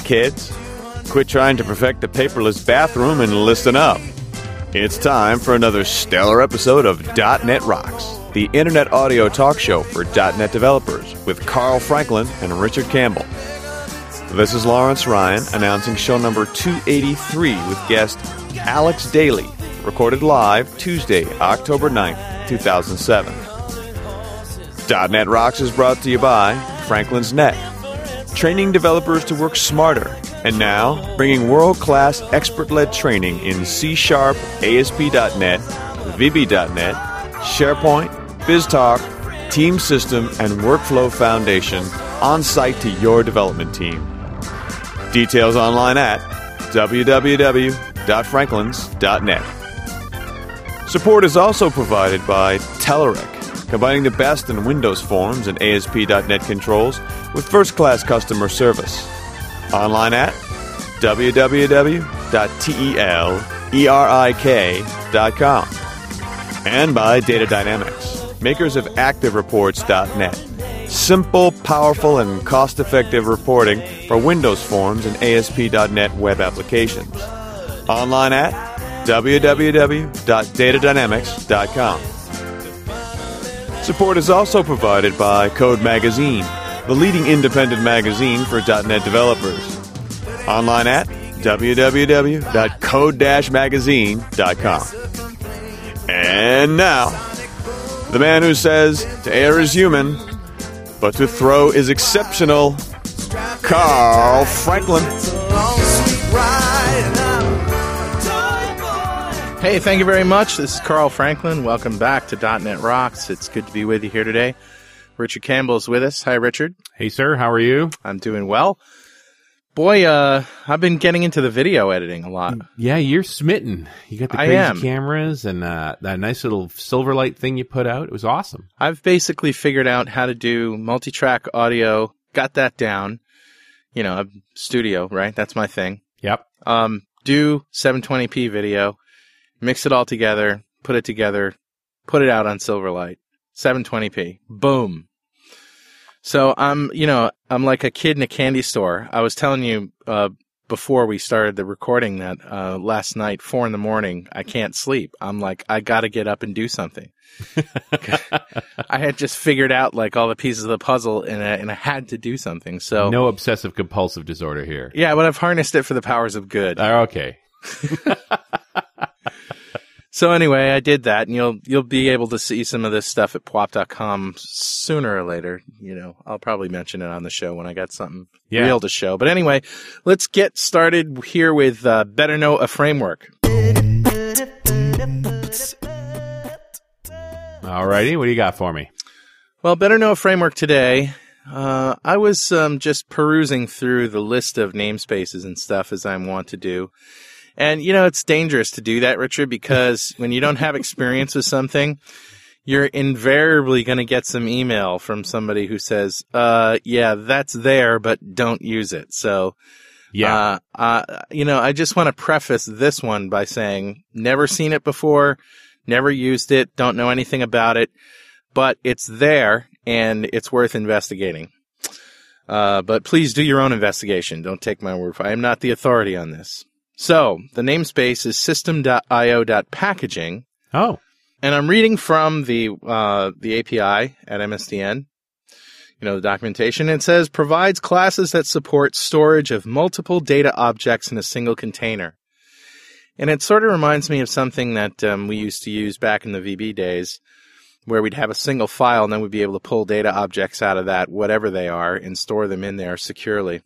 Rockheads. Quit trying to perfect the paperless bathroom and listen up. It's time for another stellar episode of .NET Rocks, the internet audio talk show for .NET developers with Carl Franklin and Richard Campbell. This is Lawrence Ryan announcing show number 283 with guest Alex Daley, recorded live Tuesday, October 9th, 2007. .NET Rocks is brought to you by Franklin's Net, training developers to work smarter, and now bringing world-class expert-led training in C Sharp, ASP.NET, VB.NET, SharePoint, BizTalk, Team System, and Workflow Foundation on site to your development team. Details online at www.franklins.net. Support is also provided by Telerik, combining the best in Windows Forms and ASP.NET controls with first class customer service. Online at www.telerik.com. And by Data Dynamics, makers of ActiveReports.net. Simple, powerful, and cost effective reporting for Windows Forms and ASP.NET web applications. Online at www.datadynamics.com. Support is also provided by Code Magazine, the leading independent magazine for .NET developers. Online at www.code-magazine.com. And now, the man who says to err is human, but to throw is exceptional, Carl Franklin. Hey, thank you very much. This is Carl Franklin. Welcome back to .NET Rocks. It's good to be with you here today. Richard Campbell's with us. Hi, Richard. Hey, sir, how are you? I'm doing well. Boy, uh, I've been getting into the video editing a lot. Yeah, you're smitten. You got the crazy am. cameras and uh, that nice little Silverlight thing you put out. It was awesome. I've basically figured out how to do multi-track audio. Got that down. You know, I'm studio, right? That's my thing. Yep. Um, do 720p video, mix it all together, put it together, put it out on Silverlight. 720p. Boom. So I'm, you know, I'm like a kid in a candy store. I was telling you, uh, before we started the recording that, uh, last night, four in the morning, I can't sleep. I'm like, I gotta get up and do something. I had just figured out like all the pieces of the puzzle and I, and I had to do something. So No obsessive compulsive disorder here. yeah, but I've harnessed it for the powers of good. Uh, okay. So anyway, I did that, and you'll you'll be able to see some of this stuff at pwop.com sooner or later. You know, I'll probably mention it on the show when I got something Yeah. real to show. But anyway, let's get started here with uh, better know a framework. Alrighty, what do you got for me? Well, better know a framework today. Uh, I was um, just perusing through the list of namespaces and stuff as I'm wont to do. And, you know, it's dangerous to do that, Richard, because when you don't have experience with something, you're invariably going to get some email from somebody who says, uh, yeah, that's there, but don't use it. So, Yeah. uh, uh, you know, I just want to preface this one by saying, never seen it before, never used it, don't know anything about it, but it's there and it's worth investigating. Uh, but please do your own investigation. Don't take my word for it. I am not the authority on this. So the namespace is system.io.packaging, oh, and I'm reading from the uh, the API at MSDN. You know the documentation. It says provides classes that support storage of multiple data objects in a single container. And it sort of reminds me of something that um, we used to use back in the VB days, where we'd have a single file and then we'd be able to pull data objects out of that, whatever they are, and store them in there securely.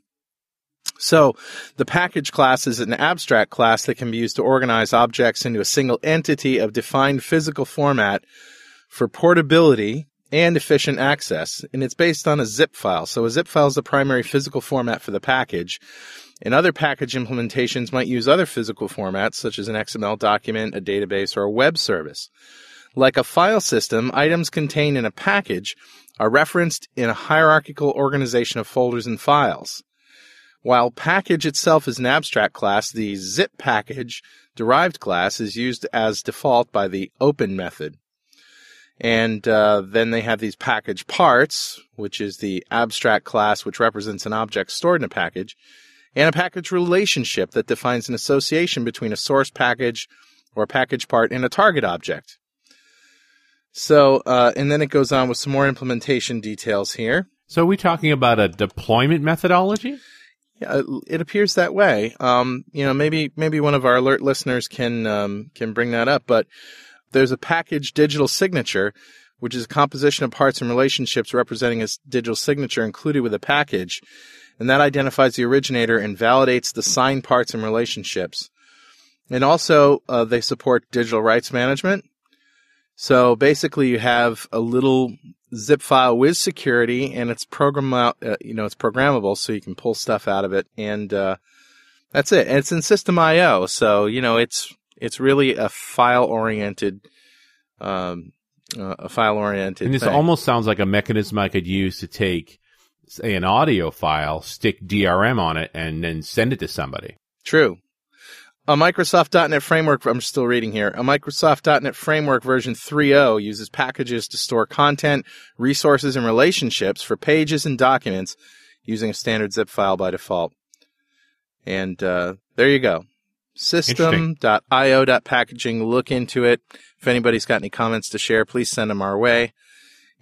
So the package class is an abstract class that can be used to organize objects into a single entity of defined physical format for portability and efficient access. And it's based on a zip file. So a zip file is the primary physical format for the package. And other package implementations might use other physical formats, such as an XML document, a database, or a web service. Like a file system, items contained in a package are referenced in a hierarchical organization of folders and files. While package itself is an abstract class, the zip package derived class is used as default by the open method. And uh, then they have these package parts, which is the abstract class which represents an object stored in a package, and a package relationship that defines an association between a source package or package part and a target object. So, uh, and then it goes on with some more implementation details here. So are we talking about a deployment methodology? It- it appears that way. Um, you know, maybe maybe one of our alert listeners can um, can bring that up. But there's a package digital signature, which is a composition of parts and relationships representing a digital signature included with a package, and that identifies the originator and validates the signed parts and relationships. And also, uh, they support digital rights management. So basically, you have a little zip file with security, and it's program out. Uh, you know, it's programmable, so you can pull stuff out of it, and uh, that's it. And it's in System I/O, so you know it's it's really a file oriented, um, uh, a file oriented. And this almost sounds like a mechanism I could use to take, say, an audio file, stick DRM on it, and then send it to somebody. True. A Microsoft.NET Framework, I'm still reading here. A Microsoft.NET Framework version 3.0 uses packages to store content, resources, and relationships for pages and documents using a standard zip file by default. And uh, there you go. System.io.packaging. Look into it. If anybody's got any comments to share, please send them our way.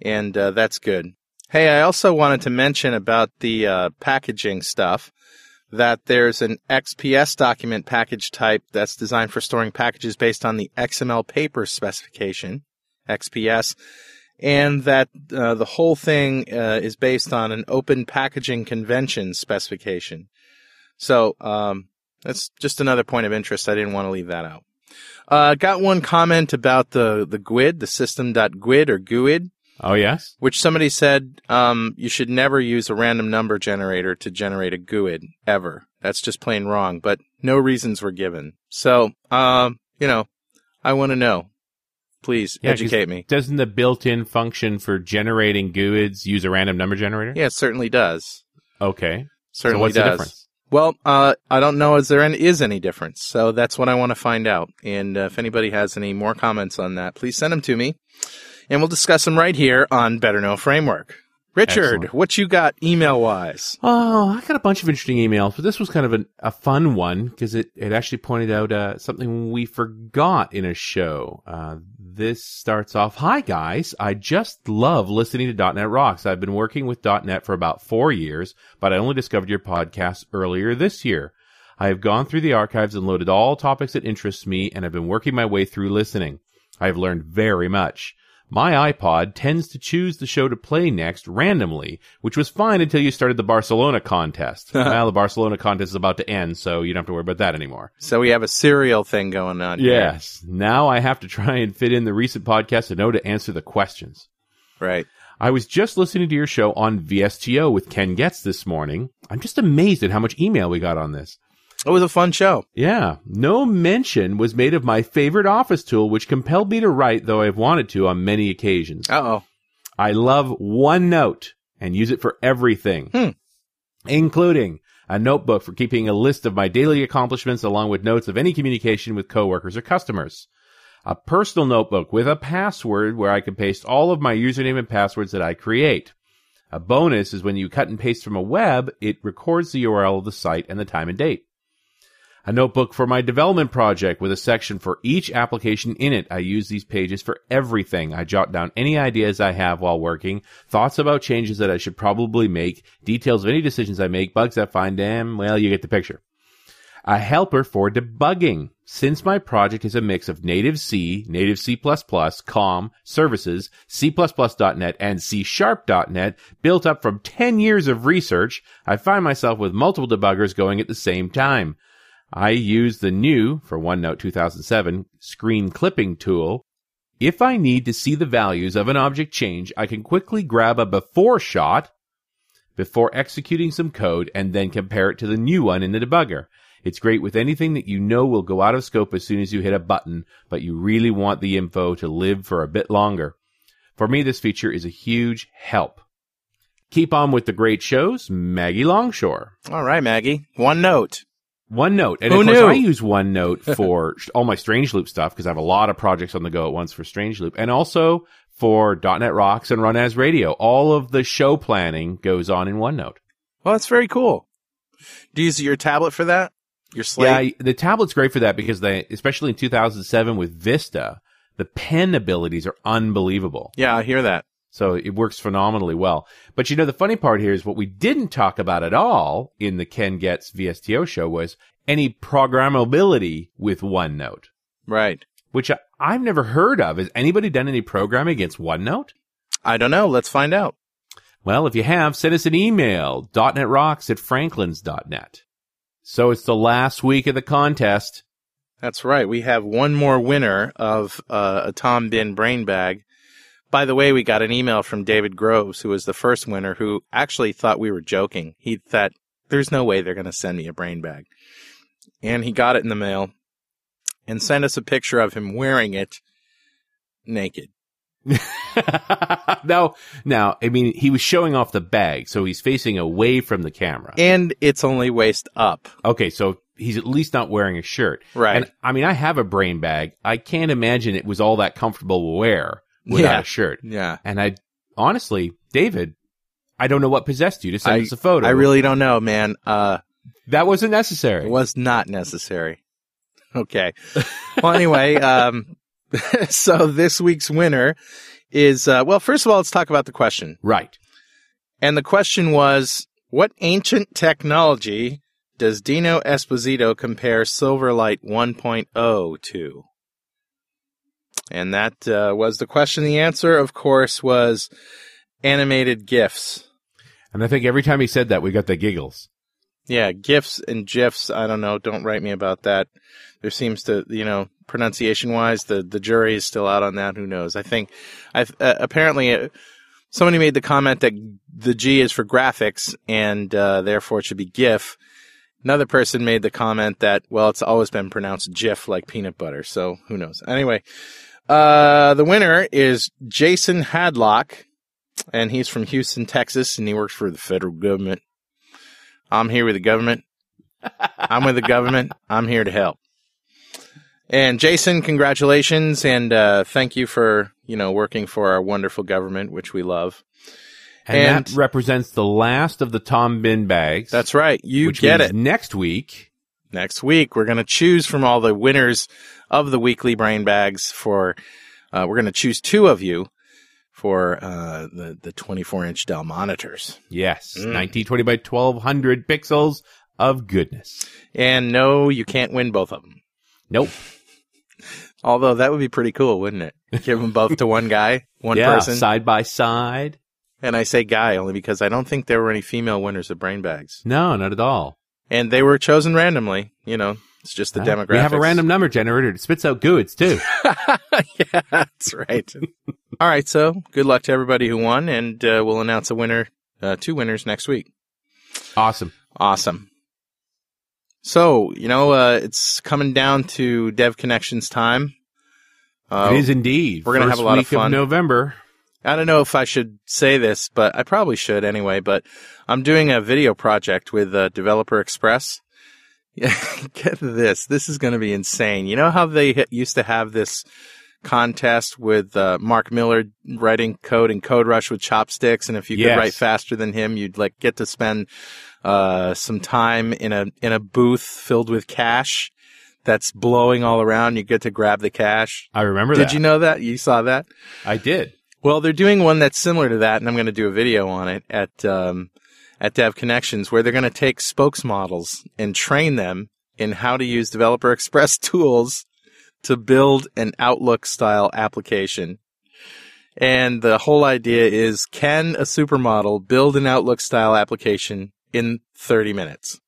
And uh, that's good. Hey, I also wanted to mention about the uh, packaging stuff that there's an XPS document package type that's designed for storing packages based on the XML paper specification, XPS, and that uh, the whole thing uh, is based on an open packaging convention specification. So um, that's just another point of interest. I didn't want to leave that out. Uh, got one comment about the the GUID, the system.guid or GUID Oh, yes? which somebody said um, you should never use a random number generator to generate a GUID ever. That's just plain wrong, but no reasons were given. So, um, you know, I want to know. Please Yeah, educate me. Doesn't the built-in function for generating GUIDs use a random number generator? Yeah, it certainly does. Okay. Certainly so what's does. the difference? Well, uh, I don't know if there any, is any difference. So that's what I want to find out. And uh, if anybody has any more comments on that, please send them to me, and we'll discuss them right here on Better Know Framework. Richard, Excellent. what you got email wise? Oh, I got a bunch of interesting emails, but this was kind of an, a fun one because it, it actually pointed out uh, something we forgot in a show. Uh, this starts off Hi, guys. I just love listening to .NET Rocks. I've been working with .NET for about four years, but I only discovered your podcast earlier this year. I have gone through the archives and loaded all topics that interest me, and I've been working my way through listening. I have learned very much. My iPod tends to choose the show to play next randomly, which was fine until you started the Barcelona contest. well, the Barcelona contest is about to end, so you don't have to worry about that anymore. So we have a serial thing going on. here. Yes. Now I have to try and fit in the recent podcast to know to answer the questions. Right. I was just listening to your show on VSTO with Ken Getz this morning. I'm just amazed at how much email we got on this. It was a fun show. Yeah, no mention was made of my favorite office tool, which compelled me to write, though I've wanted to on many occasions. Uh oh. I love OneNote and use it for everything, Hmm. including a notebook for keeping a list of my daily accomplishments along with notes of any communication with coworkers or customers. A personal notebook with a password where I can paste all of my username and passwords that I create. A bonus is when you cut and paste from a web, it records the URL of the site and the time and date. A notebook for my development project with a section for each application in it. I use these pages for everything. I jot down any ideas I have while working, thoughts about changes that I should probably make, details of any decisions I make, bugs I find, and well, you get the picture. A helper for debugging. Since my project is a mix of native C, native C++, COM, services, C++.NET, and C Sharp.NET, built up from 10 years of research, I find myself with multiple debuggers going at the same time. I use the new, for OneNote 2007, screen clipping tool. If I need to see the values of an object change, I can quickly grab a before shot before executing some code and then compare it to the new one in the debugger. It's great with anything that you know will go out of scope as soon as you hit a button, but you really want the info to live for a bit longer. For me, this feature is a huge help. Keep on with the great shows, Maggie Longshore. All right, Maggie. One note. OneNote. And Who of course, knew? I use OneNote for all my Strange Loop stuff because I have a lot of projects on the go at once for Strange Loop and also for .NET Rocks and Run As Radio. All of the show planning goes on in OneNote. Well, that's very cool. Do you use your tablet for that? Your slate? Yeah, the tablet's great for that because they, especially in 2007 with Vista, the pen abilities are unbelievable. yeah, I hear that. So it works phenomenally well. But you know, the funny part here is what we didn't talk about at all in the Ken Getz VSTO show was any programmability with OneNote, Right. which I, I've never heard of. Has anybody done any programming against OneNote? I don't know. Let's find out. Well, if you have, send us an email, .NETRocks at franklins.net. So it's the last week of the contest. That's right. We have one more winner of uh, a Tom Bihn brain bag. By the way, we got an email from David Groves, who was the first winner, who actually thought we were joking. He thought, there's no way they're going to send me a brain bag. And he got it in the mail and sent us a picture of him wearing it naked. now, now, I mean, he was showing off the bag, so he's facing away from the camera. And it's only waist up. Okay, so he's at least not wearing a shirt. Right. And I mean, I have a brain bag. I can't imagine it was all that comfortable to wear without Yeah. a shirt. Yeah. And I honestly, David, I don't know what possessed you to send I- us a photo. I really don't know, man. Uh, that wasn't necessary. It was not necessary. Okay. Well, anyway, um, so this week's winner is, uh, well, first of all, let's talk about the question. right. And the question was, what ancient technology does Dino Esposito compare Silverlight 1.0 to? And that uh, was the question. The answer, of course, was animated GIFs. And I think every time he said that, we got the giggles. Yeah, GIFs and GIFs. I don't know. Don't write me about that. There seems to, you know, pronunciation wise, the, the jury is still out on that. Who knows? I think, I've, uh, apparently, uh, somebody made the comment that the G is for graphics and, uh, therefore it should be GIF. Another person made the comment that, well, it's always been pronounced GIF like peanut butter. So who knows? Anyway, uh, the winner is Jason Hadlock and he's from Houston, Texas, and he works for the federal government. I'm here with the government. I'm with the government. I'm here to help. And Jason, congratulations and uh, thank you for you know working for our wonderful government, which we love. And, And- that represents the last of the Tom Bihn bags. That's right. You get it. next week. Next week, we're going to choose from all the winners of the weekly brain bags. For uh, we're going to choose two of you for uh, the the 24 inch Dell monitors. Yes. Mm. 1920 by 1200 pixels of goodness. And no, you can't win both of them. Nope. Although that would be pretty cool, wouldn't it? Give them both to one guy, one yeah, person. side by side. And I say guy only because I don't think there were any female winners of brain bags. No, not at all. And they were chosen randomly. You know, it's just the Uh, demographics. We have a random number generator. It spits out goods too. yeah, that's right. All right. So good luck to everybody who won. And uh, we'll announce a winner, uh, two winners next week. awesome. Awesome. So, you know, uh, it's coming down to Dev Connections time. Uh, it is indeed. we're gonna First have a lot of fun. November. I don't know if I should say this, but I probably should anyway. But I'm doing a video project with uh, Developer Express. Yeah, get this. This is going to be insane. You know how they used to have this contest with uh, Mark Miller writing code in CodeRush with chopsticks, and if you Yes. could write faster than him, you'd like get to spend uh, some time in a in a booth filled with cash that's blowing all around. You get to grab the cash. I remember Did that. you know that? You saw that? I did. Well, they're doing one that's similar to that, and I'm going to do a video on it at um, at Dev Connections, where they're going to take spokesmodels and train them in how to use Developer Express tools to build an Outlook style application. And the whole idea is can a supermodel build an Outlook style application in 30 minutes?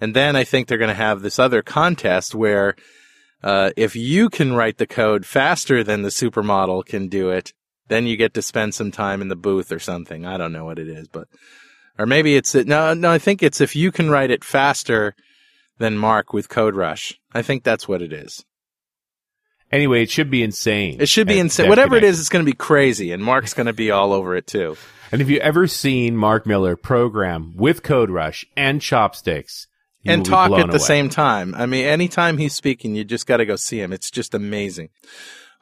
And then I think they're going to have this other contest where uh, if you can write the code faster than the supermodel can do it, then you get to spend some time in the booth or something. I don't know what it is, but or maybe it's no, no. I think it's if you can write it faster than Mark with CodeRush. I think that's what it is. Anyway, it should be insane. It should be insane. Whatever it DevConnect. it's going to be crazy, and Mark's going to be all over it too. And have you ever seen Mark Miller program with CodeRush and chopsticks and talk at the away. same time. I mean, anytime he's speaking, you just got to go see him. It's just amazing.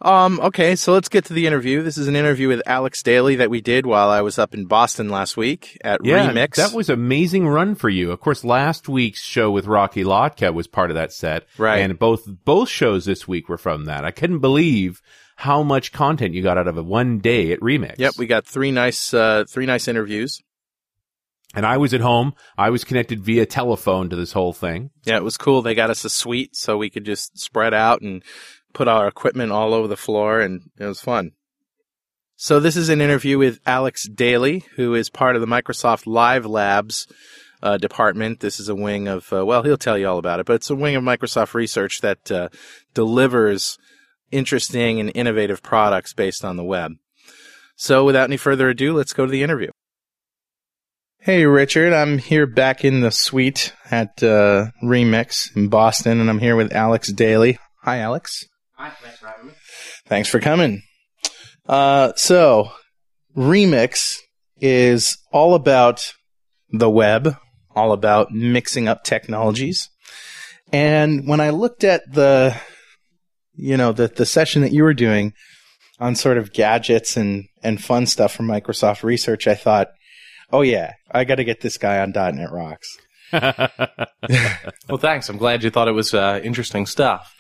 Um, okay, so let's get to the interview. This is an interview with Alex Daley that we did while I was up in Boston last week at Yeah, Remix. that was amazing run for you. Of course, last week's show with Rocky Lhotka was part of that set, Right. And both both shows this week were from that. I couldn't believe how much content you got out of it one day at Remix. Yep, we got three nice, uh, three nice interviews. and I was at home. I was connected via telephone to this whole thing. Yeah, it was cool. They got us a suite so we could just spread out and put our equipment all over the floor, and it was fun. So this is an interview with Alex Daley, who is part of the Microsoft Live Labs uh, department. This is a wing of, uh, well, he'll tell you all about it, but it's a wing of Microsoft Research that uh, delivers interesting and innovative products based on the web. So without any further ado, let's go to the interview. Hey, Richard. I'm here back in the suite at uh, Remix in Boston, and I'm here with Alex Daley. Hi, Alex. Hi, thanks for having me. Thanks for coming. Uh, so, Remix is all about the web, all about mixing up technologies. And when I looked at the, you know, the, the session that you were doing on sort of gadgets and, and fun stuff from Microsoft Research, I thought, oh yeah, I got to get this guy on .NET Rocks. Well, thanks. I'm glad you thought it was uh, interesting stuff.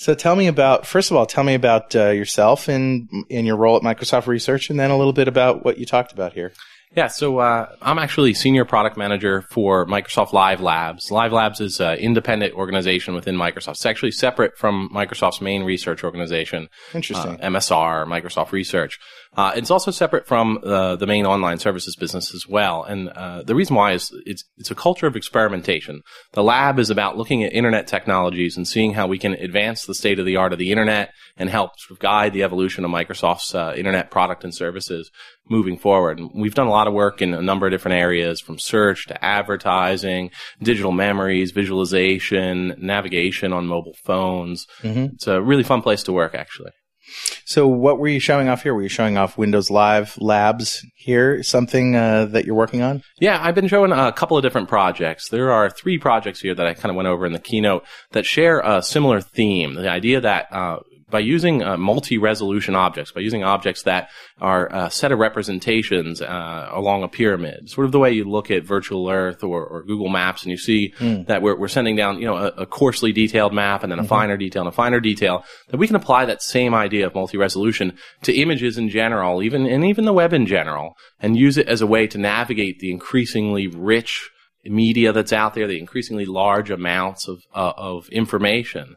So tell me about, first of all, tell me about uh, yourself and in your role at Microsoft Research, and then a little bit about what you talked about here. Yeah, so uh, I'm actually senior product manager for Microsoft Live Labs. Live Labs is an independent organization within Microsoft. It's actually separate from Microsoft's main research organization, Interesting. uh, MSR, Microsoft Research. Uh, it's also separate from uh, the main online services business as well. And uh, the reason why is it's it's a culture of experimentation. The lab is about looking at internet technologies and seeing how we can advance the state of the art of the internet and help sort of guide the evolution of Microsoft's uh, internet product and services moving forward. And we've done a lot of work in a number of different areas, from search to advertising, digital memories, visualization, navigation on mobile phones. Mhm. It's a really fun place to work, actually. So what were you showing off here? Were you showing off Windows Live Labs here? Something uh, that you're working on? Yeah, I've been showing a couple of different projects. There are three projects here that I kind of went over in the keynote that share a similar theme. The idea that uh, by using uh, multi-resolution objects, by using objects that are a set of representations uh, along a pyramid, sort of the way you look at Virtual Earth or, or Google Maps, and you see that we're, we're sending down, you know, a, a coarsely detailed map and then a finer detail and a finer detail, that we can apply that same idea of multi-resolution to images in general, even and even the web in general, and use it as a way to navigate the increasingly rich media that's out there, the increasingly large amounts of uh, of information.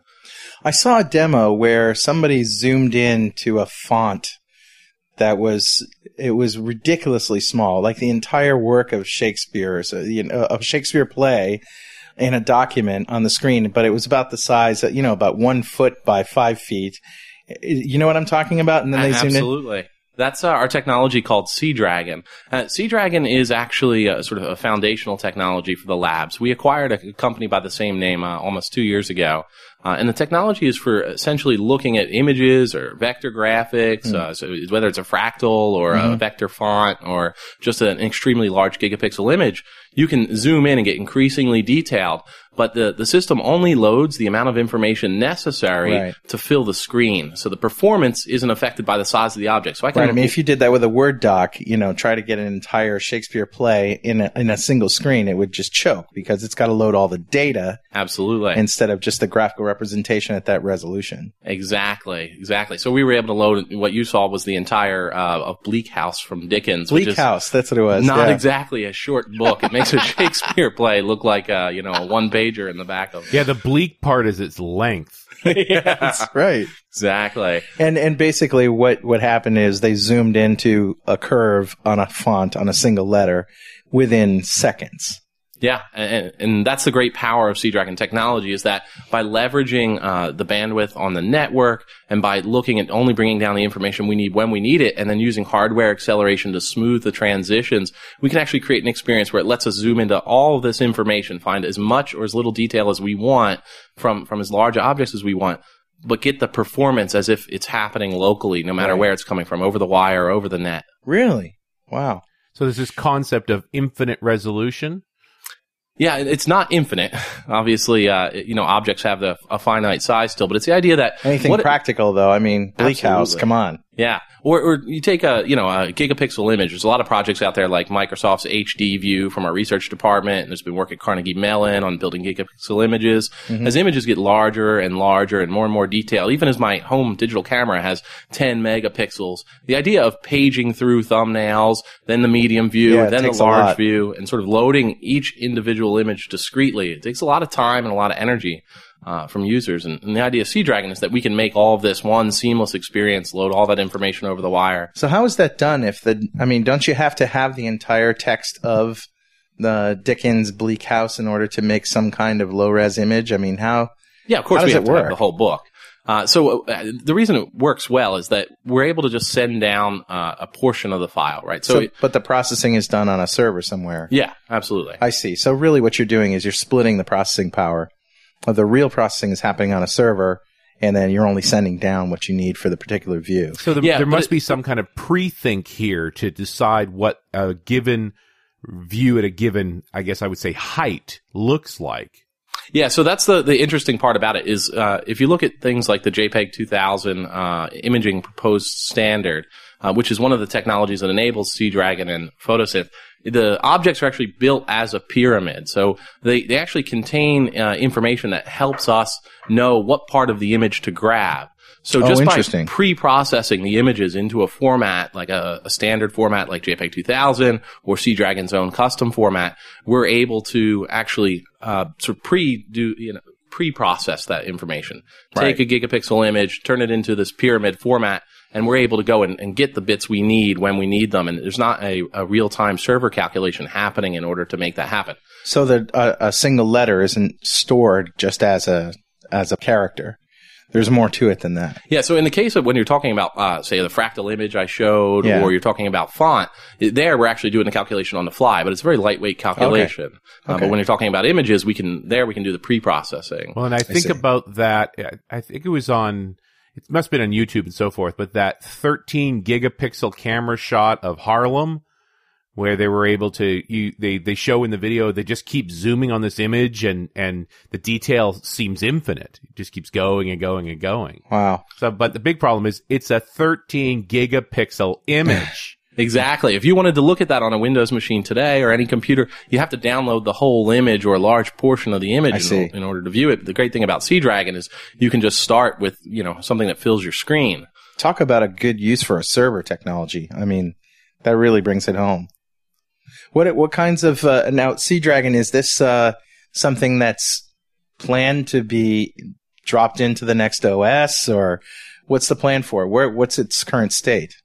I saw a demo where somebody zoomed in to a font that was it was ridiculously small, like the entire work of Shakespeare, so, you know, of Shakespeare play in a document on the screen, but it was about the size, you know, about one foot by five feet. You know what I'm talking about? And then they zoomed in. Absolutely. That's uh, our technology called Seadragon. Uh, Seadragon is actually a, sort of a foundational technology for the labs. We acquired a company by the same name uh, almost two years ago. Uh, and the technology is for essentially looking at images or vector graphics, uh, so whether it's a fractal or a vector font or just an extremely large gigapixel image, you can zoom in and get increasingly detailed. But the, the system only loads the amount of information necessary Right. to fill the screen. So the performance isn't affected by the size of the object. So I can Right. I mean, if you did that with a Word doc, you know, try to get an entire Shakespeare play in a, in a single screen, it would just choke because it's got to load all the data absolutely instead of just the graphical representation at that resolution. Exactly, exactly. So we were able to load what you saw was the entire uh, of Bleak House from Dickens, which Bleak is House, that's what it was. not yeah. exactly a short book. It makes a Shakespeare play look like a you know a one pager in the back of it. Yeah, the bleak part is its length. yeah, Right. exactly. And and basically what what happened is they zoomed into a curve on a font on a single letter within seconds. Yeah, and, and that's the great power of Seadragon technology is that by leveraging uh, the bandwidth on the network and by looking at only bringing down the information we need when we need it, and then using hardware acceleration to smooth the transitions, we can actually create an experience where it lets us zoom into all of this information, find as much or as little detail as we want from from as large objects as we want. But get the performance as if it's happening locally, no matter Right. where it's coming from, over the wire or over the net. Really? Wow. So there's this concept of infinite resolution. Yeah, it's not infinite. Obviously, uh, you know, objects have the, a finite size still, but it's the idea that Anything practical though, I mean, Bleak House, come on. Yeah, or or you take a you know a gigapixel image. There's a lot of projects out there like Microsoft's HD View from our research department, and there's been work at Carnegie Mellon on building gigapixel images. As images get larger and larger and more and more detail, even as my home digital camera has 10 megapixels, the idea of paging through thumbnails, then the medium view, Yeah, then the large view, and sort of loading each individual image discreetly, it takes a lot of time and a lot of energy uh, from users. And, and the idea of Seadragon is that we can make all of this one seamless experience, load all that information over the wire. So how is that done if the I mean, don't you have to have the entire text of the Dickens Bleak House in order to make some kind of low res image? I mean, how Yeah, of course How we does have it work? the whole book. Uh, so uh, the reason it works well is that we're able to just send down uh, a portion of the file, right? So, so, it- but the processing is done on a server somewhere. yeah, absolutely. I see. So really what you're doing is you're splitting the processing power. The real processing is happening on a server and then you're only sending down what you need for the particular view. So there, Yeah, there must it- be some kind of pre-think here to decide what a given view at a given, I guess I would say height looks like. Yeah, so that's the, the interesting part about it is uh, if you look at things like the JPEG 2000 uh, imaging proposed standard, uh, which is one of the technologies that enables Seadragon and Photosynth, the objects are actually built as a pyramid. So they, they actually contain uh, information that helps us know what part of the image to grab. So Oh, just by pre-processing the images into a format like a, a standard format like JPEG 2000 or Seadragon's own custom format, we're able to actually uh, sort of pre do you know pre-process that information. Take a gigapixel image, turn it into this pyramid format, and we're able to go and, and get the bits we need when we need them. And there's not a, a real-time server calculation happening in order to make that happen. So that a, uh, a single letter isn't stored just as a as a character. There's more to it than that. Yeah, so in the case of when you're talking about, uh, say, the fractal image I showed, Yeah. or you're talking about font, there we're actually doing the calculation on the fly, but it's a very lightweight calculation. Uh, Okay. but when you're talking about images, we can there we can do the pre-processing. Well, and I think see. about that. I- I think it was on. It must have been on YouTube and so forth. But that 13 gigapixel camera shot of Harlem, where they were able to, you they they show in the video, they just keep zooming on this image, and and the detail seems infinite. It just keeps going and going and going. Wow. So, but the big problem is it's a 13 gigapixel image. Exactly. If you wanted to look at that on a Windows machine today or any computer, you have to download the whole image or a large portion of the image in, in order to view it. The great thing about Seadragon is you can just start with, you know, something that fills your screen. Talk about a good use for a server technology. I mean, that really brings it home. What what kinds of uh, now Seadragon is this uh, something that's planned to be dropped into the next OS or what's the plan for it? Where what's its current state?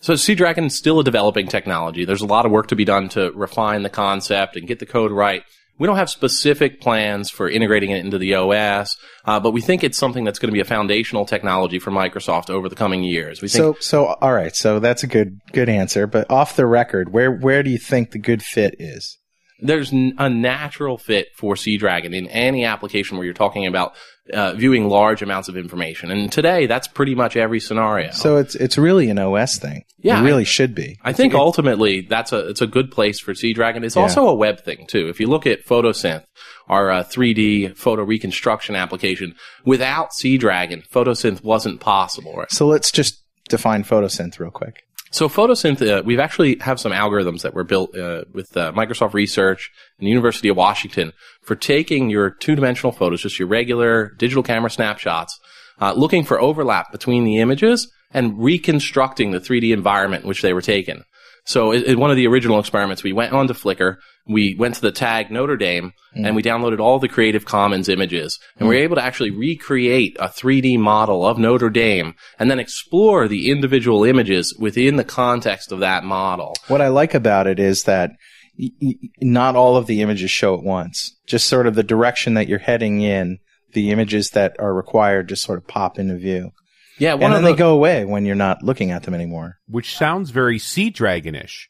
So Seadragon is still a developing technology. There's a lot of work to be done to refine the concept and get the code right. We don't have specific plans for integrating it into the OS, uh, but we think it's something that's going to be a foundational technology for Microsoft over the coming years. We think So so all right, so that's a good good answer, but off the record, where where do you think the good fit is? there's n- a natural fit for Seadragon in any application where you're talking about uh, viewing large amounts of information. And today, that's pretty much every scenario. So it's it's really an OS thing. Yeah, it really I- should be. I think ultimately that's a it's a good place for Seadragon. It's also a web thing too. If you look at Photosynth, our uh, 3D photo reconstruction application, without Seadragon, Photosynth wasn't possible. Right? So let's just define photosynth real quick. So photosynth, uh, we've actually have some algorithms that were built uh, with uh, Microsoft Research and the University of Washington for taking your two-dimensional photos, just your regular digital camera snapshots, uh, looking for overlap between the images and reconstructing the 3D environment in which they were taken. So in one of the original experiments, we went onto Flickr, we went to the tag Notre Dame, and mm. we downloaded all the Creative Commons images, and we were mm. able to actually recreate a 3D model of Notre Dame, and then explore the individual images within the context of that model. What I like about it is that y- y- not all of the images show at once. Just sort of the direction that you're heading in, the images that are required just sort of pop into view. Yeah, one and of then the, they go away when you're not looking at them anymore. Which sounds very Seadragonish.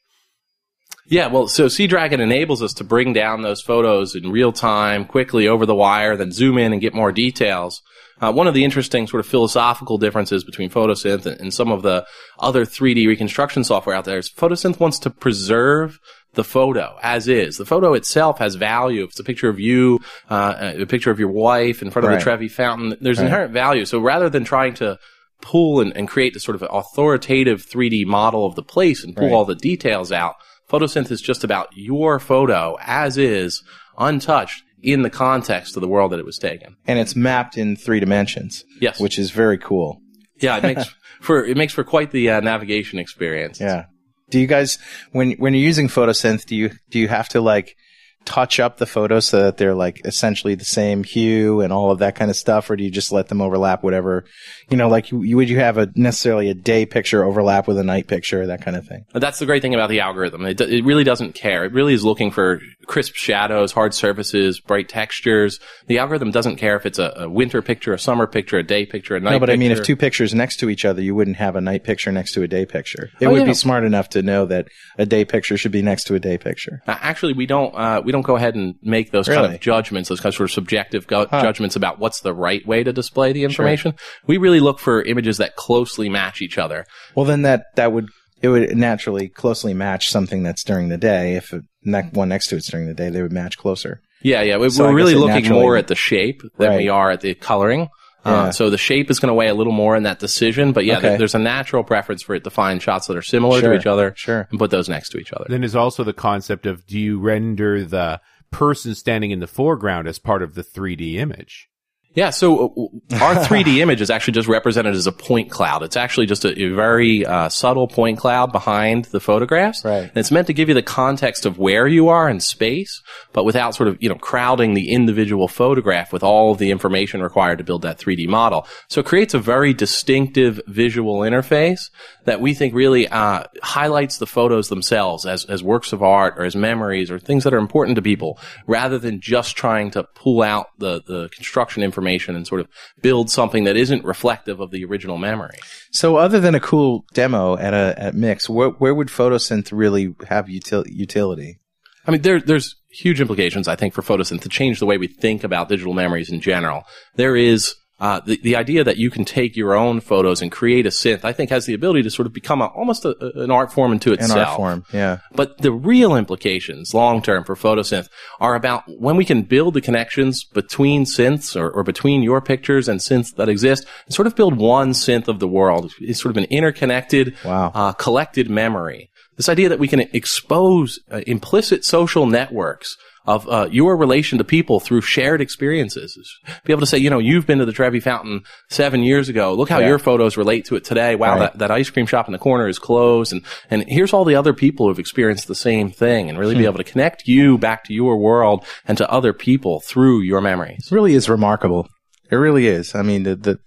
Yeah, well, so Seadragon enables us to bring down those photos in real time, quickly over the wire, then zoom in and get more details. Uh, one of the interesting sort of philosophical differences between Photosynth and, and some of the other 3D reconstruction software out there is Photosynth wants to preserve the photo as is. The photo itself has value. If it's a picture of you, uh, a picture of your wife in front of Right. the Trevi Fountain, there's Right. inherent value. So rather than trying to pull and, and create this sort of authoritative 3D model of the place and pull Right. all the details out, Photosynth is just about your photo as is, untouched, in the context of the world that it was taken. And it's mapped in three dimensions, Yes. which is very cool. yeah, it makes for it makes for quite the uh, navigation experience. Yeah. Do you guys when when you're using photosynth, do you do you have to like touch up the photos so that they're like essentially the same hue and all of that kind of stuff, or do you just let them overlap whatever? You know, like you, you would you have a necessarily a day picture overlap with a night picture, that kind of thing. That's the great thing about the algorithm. It, it really doesn't care. It really is looking for crisp shadows, hard surfaces, bright textures. The algorithm doesn't care if it's a, a winter picture, a summer picture, a day picture, a night picture. no, but picture. I mean, if two pictures next to each other, you wouldn't have a night picture next to a day picture. It Oh, would yeah. be smart enough to know that a day picture should be next to a day picture. Uh, actually, we don't uh, we don't go ahead and make those kind of judgments, those kind of sort of subjective gu- judgments about what's the right way to display the information. We really look for images that closely match each other. Well, then that that would it would naturally closely match something that's during the day. If ne- one next to it's during the day, they would match closer. Yeah, yeah. We, so guess really looking more at the shape than Right. we are at the coloring. Yeah. Uh, so the shape is going to weigh a little more in that decision, but yeah, Okay. there- there's a natural preference for it to find shots that are similar Sure, to each other sure. and put those next to each other. Then there's also the concept of do you render the person standing in the foreground as part of the 3D image? Yeah, so uh, our 3D image is actually just represented as a point cloud. It's actually just a, a very uh, subtle point cloud behind the photographs. Right. And it's meant to give you the context of where you are in space, but without sort of, you know, crowding the individual photograph with all of the information required to build that 3D model. So it creates a very distinctive visual interface that we think really uh, highlights the photos themselves as, as works of art or as memories or things that are important to people rather than just trying to pull out the, the construction information and sort of build something that isn't reflective of the original memory. So, other than a cool demo at a at Mix, where where would photosynth really have util- utility? I mean, there, there's huge implications, I think, for Photosynth to change the way we think about digital memories in general. There is uh, the, the idea that you can take your own photos and create a synth, I think, has the ability to sort of become a, almost a, an art form into In itself. art form, yeah. But the real implications long term for photosynth are about when we can build the connections between synths or, or between your pictures and synths that exist and sort of build one synth of the world. It's sort of an interconnected, Wow. uh, collected memory. This idea that we can expose uh, implicit social networks of uh, your relation to people through shared experiences. Be able to say, you know, you've been to the Trevi Fountain seven years ago. Look how Yeah. your photos relate to it today. Wow, Right. that, that ice cream shop in the corner is closed. And, and here's all the other people who've experienced the same thing and really be able to connect you back to your world and to other people through your memories. It really is remarkable. It really is. I mean, the, the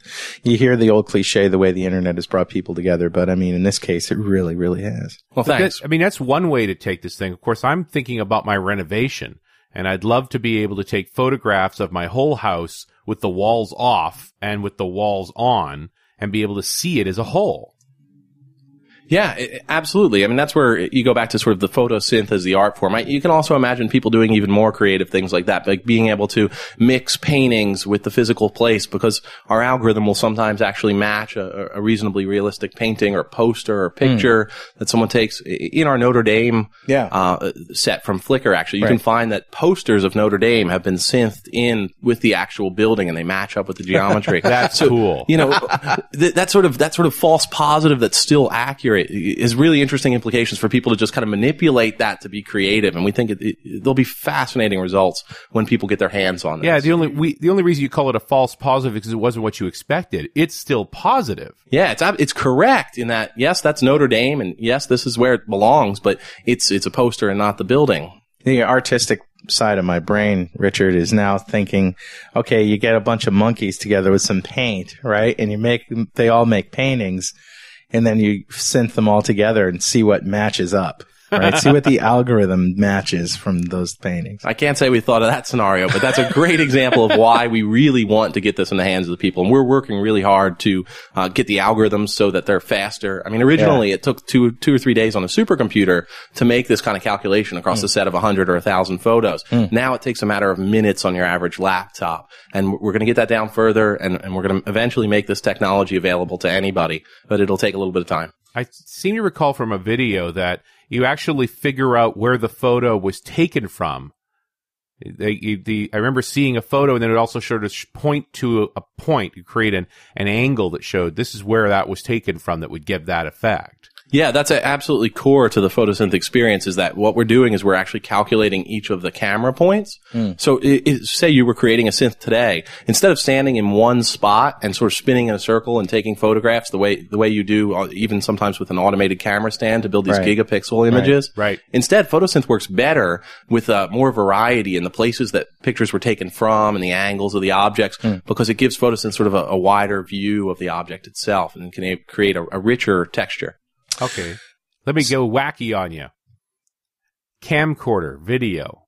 you hear the old cliche, the way the internet has brought people together, but I mean, in this case, it really, really has. Well, thanks. that- I mean, that's one way to take this thing. Of course, I'm thinking about my renovation, and I'd love to be able to take photographs of my whole house with the walls off and with the walls on and be able to see it as a whole. Yeah, i- i- absolutely. I mean, that's where you go back to sort of the photosynth as the art form. I, you can also imagine people doing even more creative things like that, like being able to mix paintings with the physical place because our algorithm will sometimes actually match a, a reasonably realistic painting or poster or picture that someone takes in our Notre Dame Yeah. uh, set from Flickr. Actually, you can find that posters of Notre Dame have been synthed in with the actual building and they match up with the geometry. That's cool. You know, th- that sort of that sort of false positive that's still accurate it is really interesting implications for people to just kind of manipulate that to be creative. And we think it, it, there'll be fascinating results when people get their hands on this. Yeah, the only we the only reason you call it a false positive is because it wasn't what you expected. It's still positive. Yeah, it's it's correct in that yes, that's Notre Dame, and yes, this is where it belongs. But it's it's a poster and not the building. the artistic side of my brain, Richard, is now thinking, okay, you get a bunch of monkeys together with some paint, right? And you make, they all make paintings and then you synth them all together and see what matches up, right? see what the algorithm matches from those paintings. I can't say we thought of that scenario, but that's a great example of why we really want to get this in the hands of the people. And we're working really hard to uh, get the algorithms so that they're faster. I mean, originally it took two, two or three days on a supercomputer to make this kind of calculation across a set of 100 or 1,000 photos. Now it takes a matter of minutes on your average laptop. And we're going to get that down further and, and we're going to eventually make this technology available to anybody, but it'll take a little bit of time. I seem to recall from a video that you actually figure out where the photo was taken from. You- the, I remember seeing a photo and then it also showed a point to a, a point. You create an, an angle that showed this is where that was taken from that would give that effect. Yeah, that's a, absolutely core to the photosynth experience is that what we're doing is we're actually calculating each of the camera points. So i i say you were creating a synth today, instead of standing in one spot and sort of spinning in a circle and taking photographs the way, the way you do, uh, even sometimes with an automated camera stand to build these Right. gigapixel images. right. Instead, photosynth works better with uh, more variety in the places that pictures were taken from and the angles of the objects because it gives photosynth sort of a, a wider view of the object itself and can create a, a richer texture. Okay. Let me go wacky on you. Camcorder video.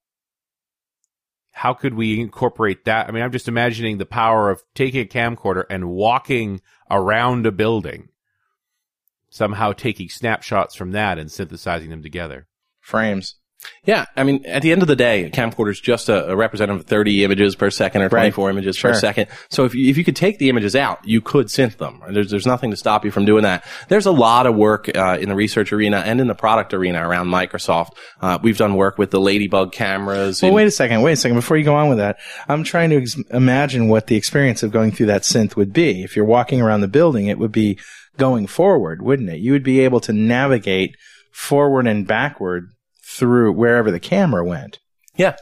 How could we incorporate that? I mean, I'm just imagining the power of taking a camcorder and walking around a building, somehow taking snapshots from that and synthesizing them together. Frames. Yeah, I mean, at the end of the day, a camcorder is just a, a representative of 30 images per second or Right. 24 images Sure. per second. So if you, if you could take the images out, you could synth them. There's there's nothing to stop you from doing that. There's a lot of work uh, in the research arena and in the product arena around Microsoft. Uh, we've done work with the Ladybug cameras. Well, in- wait a second. Wait a second. Before you go on with that, I'm trying to ex- imagine what the experience of going through that synth would be. If you're walking around the building, it would be going forward, wouldn't it? You would be able to navigate forward and backward through wherever the camera went. yeah.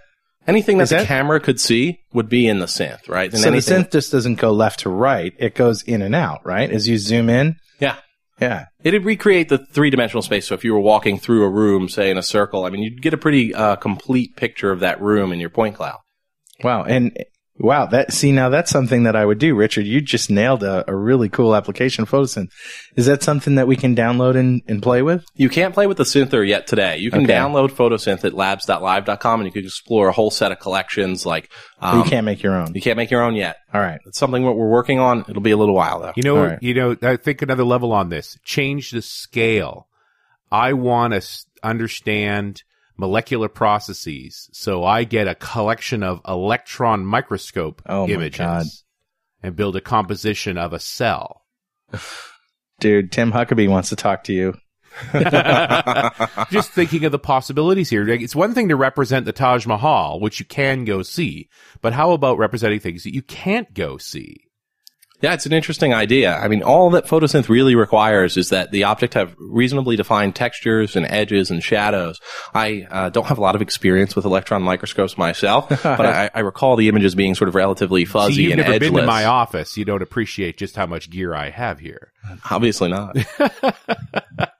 Anything that Is the that- camera could see would be in the synth, right? And so the anything- synth just doesn't go left to right. It goes in and out, right? As you zoom in. yeah. Yeah. It'd recreate the three dimensional space. So if you were walking through a room, say in a circle, I mean, you'd get a pretty uh, complete picture of that room in your point cloud. Wow. And wow, that, see, now that's something that I would do. Richard, you just nailed a, a really cool application, Photosynth. Is that something that we can download and, and play with? You can't play with the Synther yet today. You can Okay. download Photosynth at labs.live.com and you can explore a whole set of collections like, um, you can't make your own. you can't make your own yet. All right. It's something what we're working on. It'll be a little while though. You know, All right. you know, I think another level on this. Change the scale. I want to understand molecular processes, so I get a collection of electron microscope Oh images and build a composition of a cell. Dude, Tim Huckaby wants to talk to you. Just thinking of the possibilities here. It's one thing to represent the Taj Mahal, which you can go see, but how about representing things that you can't go see? Yeah, it's an interesting idea. I mean, all that photosynth really requires is that the object have reasonably defined textures and edges and shadows. I uh, don't have a lot of experience with electron microscopes myself, but I, I recall the images being sort of relatively fuzzy See, you've and never edgeless. been to my office. You don't appreciate just how much gear I have here. Obviously not.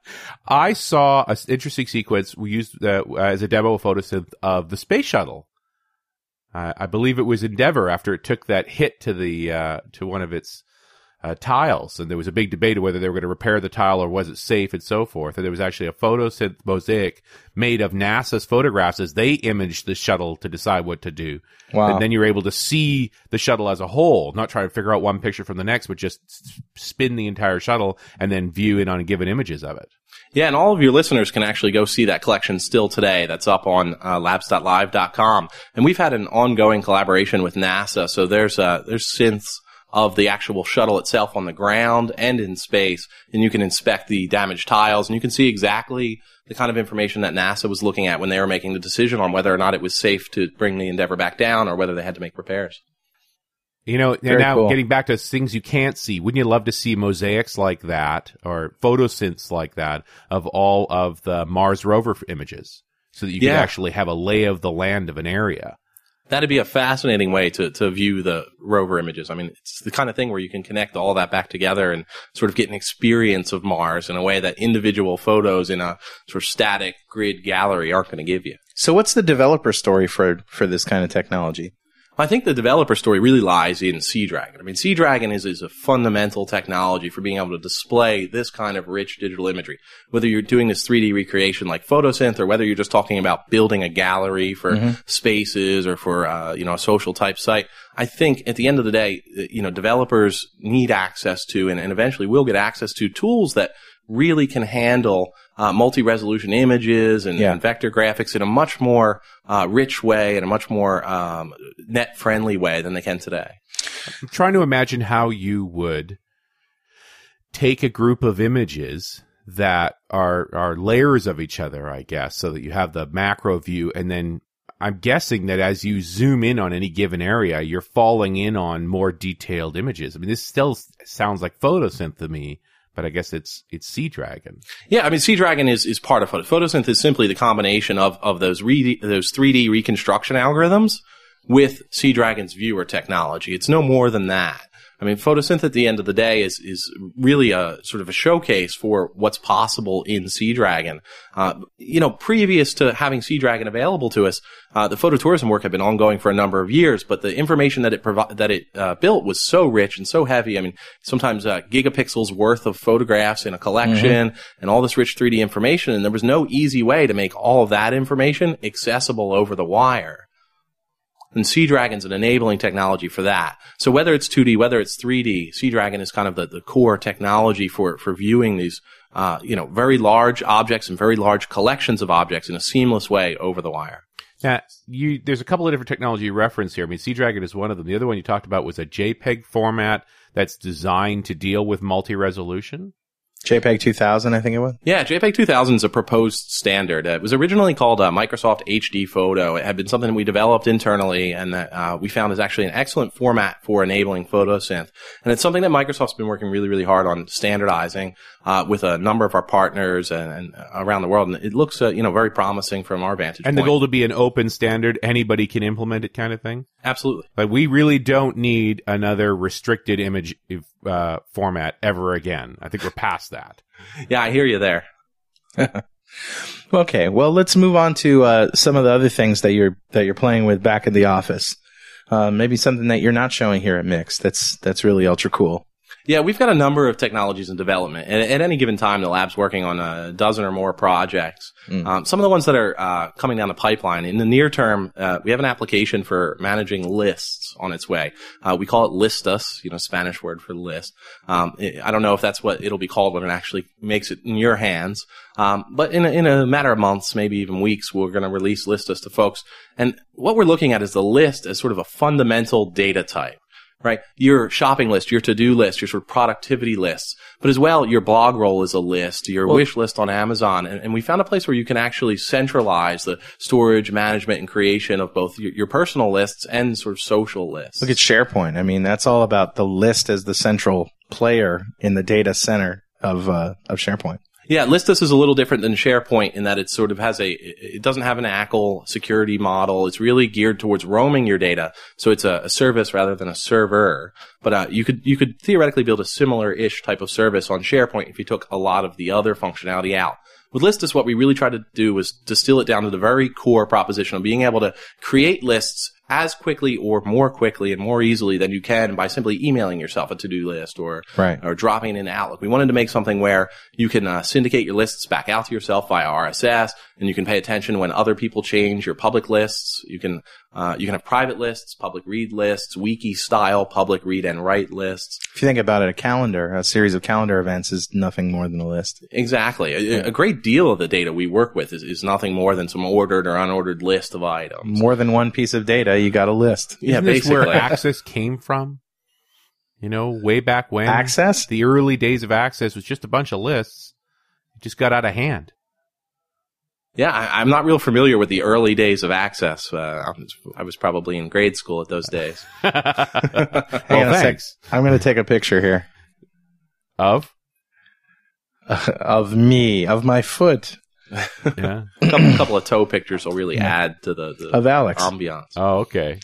I saw an interesting sequence we used uh, as a demo of photosynth of the space shuttle. Uh, I believe it was Endeavour after it took that hit to the uh, to one of its uh, tiles, and there was a big debate of whether they were going to repair the tile or was it safe and so forth. And there was actually a photosynth mosaic made of NASA's photographs as they imaged the shuttle to decide what to do. Wow. And then you're able to see the shuttle as a whole, not try to figure out one picture from the next, but just spin the entire shuttle and then view in on given images of it. Yeah, and all of your listeners can actually go see that collection still today. That's up on uh, labs.live.com. And we've had an ongoing collaboration with NASA. So there's uh, there's synths of the actual shuttle itself on the ground and in space, and you can inspect the damaged tiles, and you can see exactly the kind of information that NASA was looking at when they were making the decision on whether or not it was safe to bring the Endeavour back down or whether they had to make repairs. You know, and Very now cool. getting back to things you can't see, wouldn't you love to see mosaics like that or photosynths like that of all of the Mars rover images so that you Yeah. could actually have a lay of the land of an area? That'd be a fascinating way to, to view the rover images. I mean, it's the kind of thing where you can connect all that back together and sort of get an experience of Mars in a way that individual photos in a sort of static grid gallery aren't going to give you. So what's the developer story for for this kind of technology? I think the developer story really lies in Seadragon. I mean, Seadragon is, is a fundamental technology for being able to display this kind of rich digital imagery. Whether you're doing this 3D recreation like Photosynth or whether you're just talking about building a gallery for spaces or for, uh, you know, a social type site. I think at the end of the day, you know, developers need access to and, and eventually will get access to tools that really can handle uh, multi-resolution images and, Yeah. and vector graphics in a much more uh, rich way and a much more um, net-friendly way than they can today. I'm trying to imagine how you would take a group of images that are are layers of each other, I guess, so that you have the macro view and then I'm guessing that as you zoom in on any given area, you're falling in on more detailed images. I mean, this still sounds like photosynth to me, but I guess it's it's Seadragon. Yeah, I mean, Seadragon is, is part of Photo. Photosynth is simply the combination of, of those re- those 3D reconstruction algorithms with Seadragon's viewer technology. It's no more than that. I mean, Photosynth at the end of the day is, is really a sort of a showcase for what's possible in Seadragon. Uh, you know, previous to having Seadragon available to us, uh, the phototourism work had been ongoing for a number of years, but the information that it provi- that it uh, built was so rich and so heavy. I mean, sometimes uh, gigapixels worth of photographs in a collection and all this rich 3D information, and there was no easy way to make all of that information accessible over the wire. And Seadragon's an enabling technology for that. So whether it's 2D, whether it's 3D, Seadragon is kind of the, the core technology for, for viewing these, uh, you know, very large objects and very large collections of objects in a seamless way over the wire. Now, you there's a couple of different technology you reference here. I mean, Seadragon is one of them. The other one you talked about was a JPEG format that's designed to deal with multi-resolution. JPEG 2000, I think it was. Yeah, JPEG 2000 is a proposed standard. It was originally called uh, Microsoft HD Photo. It had been something we developed internally and that uh, we found is actually an excellent format for enabling photosynth. And it's something that Microsoft's been working really, really hard on standardizing uh, with a number of our partners and, and around the world. And it looks, uh, you know, very promising from our vantage And the goal to be an open standard, anybody can implement it kind of thing. Absolutely. Like we really don't need another restricted image uh, format ever again. I think we're past that. Yeah, I hear you there. Okay, well, let's move on to uh, some of the other things that you're that you're playing with back in the office. Uh, maybe something that you're not showing here at Mix. That's that's really ultra cool. Yeah, we've got a number of technologies in development. And at any given time, the lab's working on a dozen or more projects. Um, some of the ones that are uh, coming down the pipeline in the near term, uh, we have an application for managing lists on its way. Uh, we call it Listas, you know, Spanish word for list. Um, I I don't know if that's what it'll be called when it actually makes it in your hands. Um, but in a, in a matter of months, maybe even weeks, we're going to release Listas to folks. And what we're looking at is the list as sort of a fundamental data type right? Your shopping list, your to-do list, your sort of productivity lists, but as well, your blog roll is a list, your wish list on Amazon. And, and we found a place where you can actually centralize the storage, management, and creation of both your, your personal lists and sort of social lists. Look at SharePoint. I mean, that's all about the list as the central player in the data center of uh, of SharePoint. Yeah, Listas is a little different than SharePoint in that it sort of has a, it doesn't have an ACL security model. It's really geared towards roaming your data. So it's a, a service rather than a server. But, uh, you could, you could theoretically build a similar-ish type of service on SharePoint if you took a lot of the other functionality out. With Listas, what we really tried to do was distill it down to the very core proposition of being able to create lists as quickly or more quickly and more easily than you can by simply emailing yourself a to-do list or Right. or dropping it in Outlook. We wanted to make something where you can uh, syndicate your lists back out to yourself via RSS, and you can pay attention when other people change your public lists. You can uh, you can have private lists, public read lists, wiki style public read and write lists. If you think about it, a calendar, a series of calendar events is nothing more than a list. Exactly. A, a great deal of the data we work with is, is nothing more than some ordered or unordered list of items. More than one piece of data, you got a list. Yeah, Isn't this basically. where Access came from? You know, way back when Access? the early days of Access was just a bunch of lists. It just got out of hand. Yeah, I, I'm not real familiar with the early days of Access. Uh, I was- I was probably in grade school at those days. Hang Well, on a sec. thanks. I'm going to take a picture here Of? of me, of my foot, Yeah. A couple, couple of toe pictures will really add to the, the of Alex. ambiance. Oh, okay.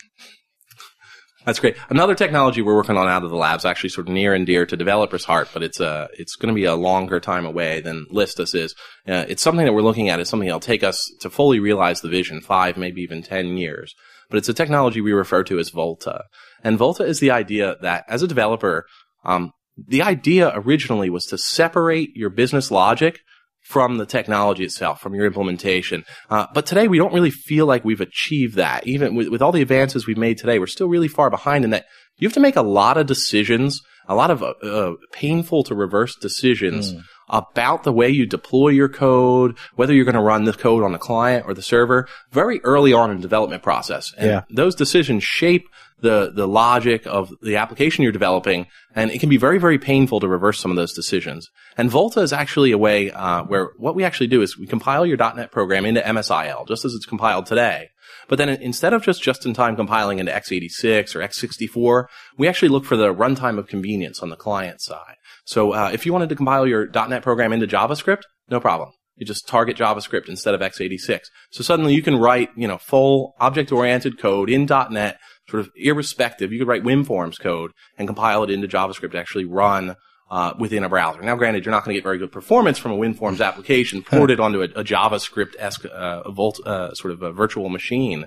That's great. Another technology we're working on out of the labs, actually sort of near and dear to developers' heart, but it's uh, it's going to be a longer time away than Listas is. Uh, it's something that we're looking at. It's something that'll take us to fully realize the vision, five, maybe even ten years. But it's a technology we refer to as Volta, and Volta is the idea that as a developer, um, the idea originally was to separate your business logic from the technology itself, from your implementation. Uh, but today we don't really feel like we've achieved that. Even with, with all the advances we've made today, we're still really far behind in that you have to make a lot of decisions, a lot of uh, uh, painful to reverse decisions about the way you deploy your code, whether you're going to run the code on the client or the server very early on in the development process. And Yeah. those decisions shape the, the logic of the application you're developing. And it can be very, very painful to reverse some of those decisions. And Volta is actually a way, uh, where what we actually do is we compile your .NET program into MSIL, just as it's compiled today. But then instead of just just-in-time compiling into x86 or x64, we actually look for the runtime of convenience on the client side. So uh, if you wanted to compile your .NET program into JavaScript, no problem. You just target JavaScript instead of x86. So suddenly you can write, you know, full object-oriented code in .NET, sort of irrespective. You could write WinForms code and compile it into JavaScript to actually run uh, within a browser. Now, granted, you're not going to get very good performance from a WinForms application ported onto a, a JavaScript-esque uh, volt, uh, sort of a virtual machine.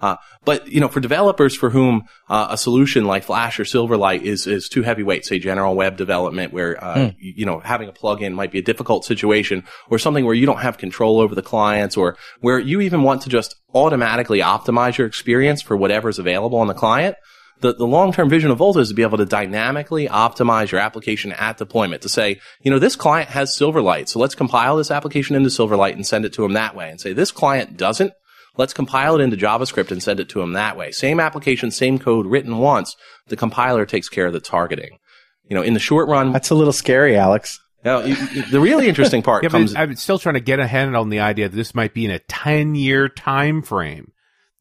Uh, but you know, for developers for whom uh, a solution like Flash or Silverlight is is too heavyweight, say general web development, where uh, y- you know having a plugin might be a difficult situation, or something where you don't have control over the clients, or where you even want to just automatically optimize your experience for whatever's available on the client. The, the long-term vision of Volta is to be able to dynamically optimize your application at deployment to say, you know, this client has Silverlight, so let's compile this application into Silverlight and send it to them that way. And say, this client doesn't, let's compile it into JavaScript and send it to them that way. Same application, same code written once. The compiler takes care of the targeting. You know, in the short run, That's a little scary, Alex. now, you- you- the really interesting part Yeah, comes. I'm still trying to get a hand on the idea that this might be in a 10 year time frame.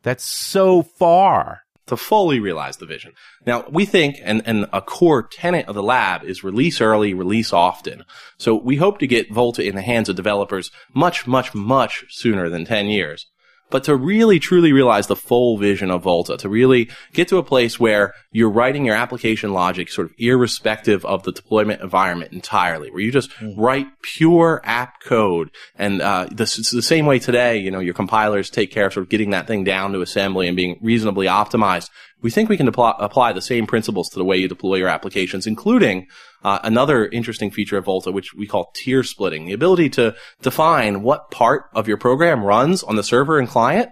That's so far. to fully realize the vision. Now, we think, and, and a core tenet of the lab is release early, release often. So we hope to get Volta in the hands of developers much, much, much sooner than 10 years. But to really truly realize the full vision of Volta, to really get to a place where you're writing your application logic sort of irrespective of the deployment environment entirely, where you just write pure app code. And, uh, this is the same way today, you know, your compilers take care of sort of getting that thing down to assembly and being reasonably optimized. We think we can apply the same principles to the way you deploy your applications, including uh, another interesting feature of Volta, which we call tier splitting, the ability to define what part of your program runs on the server and client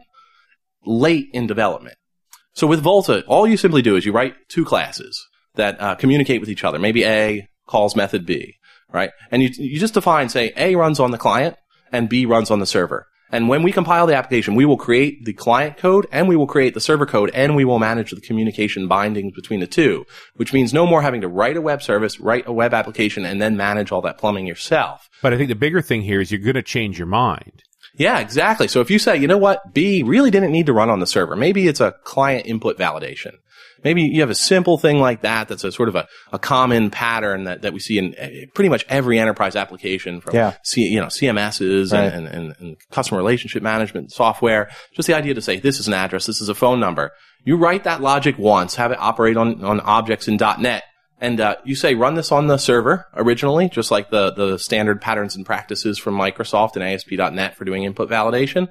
late in development. So with Volta, all you simply do is you write two classes that uh, communicate with each other. Maybe A calls method B, right? And you, you just define, say, A runs on the client and B runs on the server. And when we compile the application, we will create the client code and we will create the server code and we will manage the communication bindings between the two, which means no more having to write a web service, write a web application, and then manage all that plumbing yourself. But I think the bigger thing here is you're going to change your mind. Yeah, exactly. So if you say, you know what, B really didn't need to run on the server. Maybe it's a client input validation. Maybe you have a simple thing like that that's a sort of a, a common pattern that, that we see in eh, pretty much every enterprise application from Yeah. C, you know, CMSs Right. and, and, and, and customer relationship management software. Just the idea to say, this is an address, this is a phone number. You write that logic once, have it operate on, on objects in .NET, and uh, you say run this on the server originally, just like the, the standard patterns and practices from Microsoft and ASP.NET for doing input validation.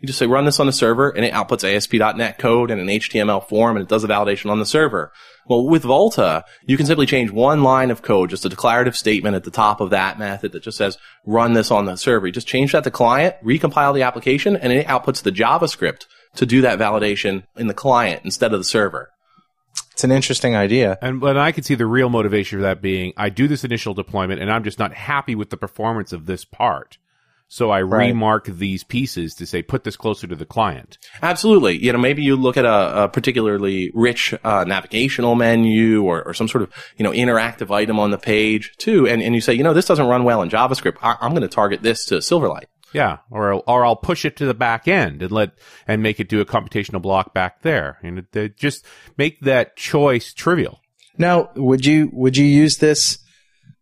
You just say run this on the server and it outputs ASP.NET code and an HTML form and it does the validation on the server. Well, with Volta, you can simply change one line of code, just a declarative statement at the top of that method that just says run this on the server. You just change that to client, recompile the application, and it outputs the JavaScript to do that validation in the client instead of the server. It's an interesting idea. And but I can see the real motivation for that being I do this initial deployment and I'm just not happy with the performance of this part. So I Right. remark these pieces to say put this closer to the client. Absolutely. You know, maybe you look at a, a particularly rich uh, navigational menu or, or some sort of, you know, interactive item on the page too. And, and you say, you know, this doesn't run well in JavaScript. I, I'm going to target this to Silverlight. Yeah, or or I'll push it to the back end and let and make it do a computational block back there, and it, it just make that choice trivial. Now, would you would you use this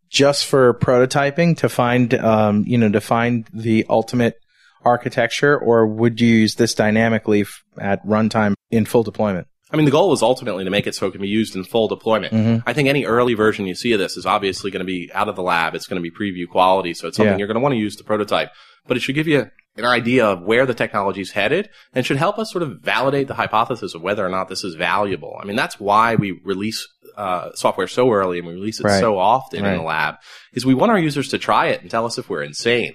just for prototyping to find um, you know to find the ultimate architecture, or would you use this dynamically f- at runtime in full deployment? I mean, the goal was ultimately to make it so it can be used in full deployment. Mm-hmm. I think any early version you see of this is obviously going to be out of the lab. It's going to be preview quality. So it's something Yeah. you're going to want to use to prototype, but it should give you an idea of where the technology is headed and should help us sort of validate the hypothesis of whether or not this is valuable. I mean, that's why we release uh, software so early and we release it Right. so often in the lab is we want our users to try it and tell us if we're insane.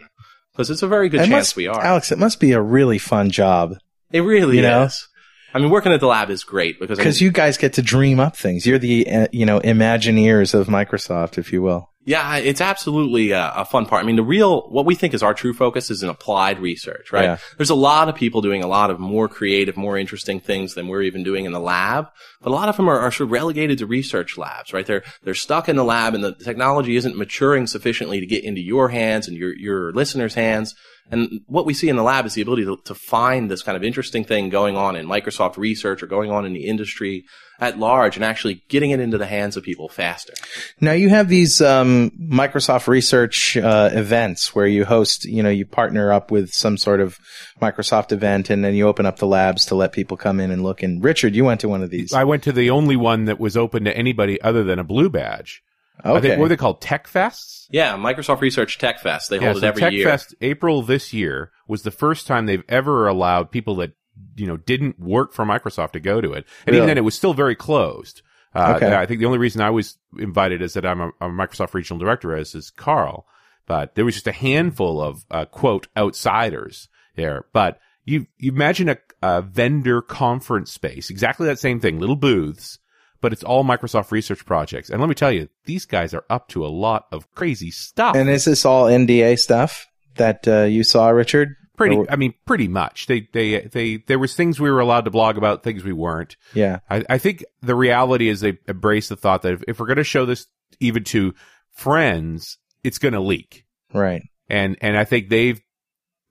Because it's a very good It chance must- we are. Alex. It must be a really fun job it really you know? is. I mean, working at the lab is great because I mean, because you guys get to dream up things. You're the uh, you know Imagineers of Microsoft, if you will. Yeah, it's absolutely a, a fun part. I mean, the real, what we think is our true focus is in applied research, right? Yeah. There's a lot of people doing a lot of more creative, more interesting things than we're even doing in the lab. But a lot of them are, are sort of relegated to research labs, right? They're, they're stuck in the lab and the technology isn't maturing sufficiently to get into your hands and your, your listeners' hands. And what we see in the lab is the ability to, to find this kind of interesting thing going on in Microsoft research or going on in the industry at large and actually getting it into the hands of people faster. Now you have these um, Microsoft research uh, events where you host, you know, you partner up with some sort of Microsoft event, and then you open up the labs to let people come in and look. And Richard, you went to one of these. I went to the only one that was open to anybody other than a blue badge. I Okay. think, what are they called? Tech Fests? Yeah, Microsoft Research Tech Fest. They hold so it every Tech year. Fest April this year was the first time they've ever allowed people that you know didn't work for Microsoft to go to it, and even then it was still very closed. Uh, Okay. I think the only reason I was invited is that I'm a, a Microsoft regional director, as is Carl. But there was just a handful of uh, quote outsiders there. But you you imagine a, a vendor conference space, exactly that same thing, little booths, but it's all Microsoft research projects. And let me tell you, these guys are up to a lot of crazy stuff. and is this all NDA stuff that uh, you saw, Richard? Pretty, I mean, pretty much. They, they, they, there was things we were allowed to blog about, things we weren't. Yeah. I, I think the reality is they embrace the thought that if, if we're going to show this even to friends, it's going to leak. Right. And, and I think they've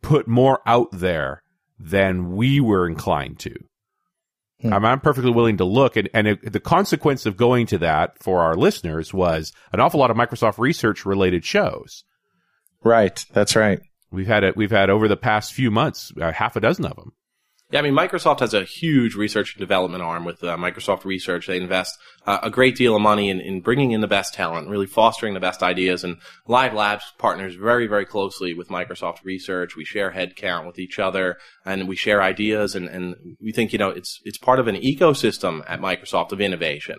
put more out there than we were inclined to. Hmm. I'm, I'm perfectly willing to look, and, and it, the consequence of going to that for our listeners was an awful lot of Microsoft research related shows. Right. That's right. We've had it. We've had over the past few months, uh, half a dozen of them. Yeah, I mean, Microsoft has a huge research and development arm with uh, Microsoft Research. They invest uh, a great deal of money in, in bringing in the best talent, really fostering the best ideas. And Live Labs partners very, very closely with Microsoft Research. We share headcount with each other, and we share ideas. And, and we think, you know, it's it's part of an ecosystem at Microsoft of innovation.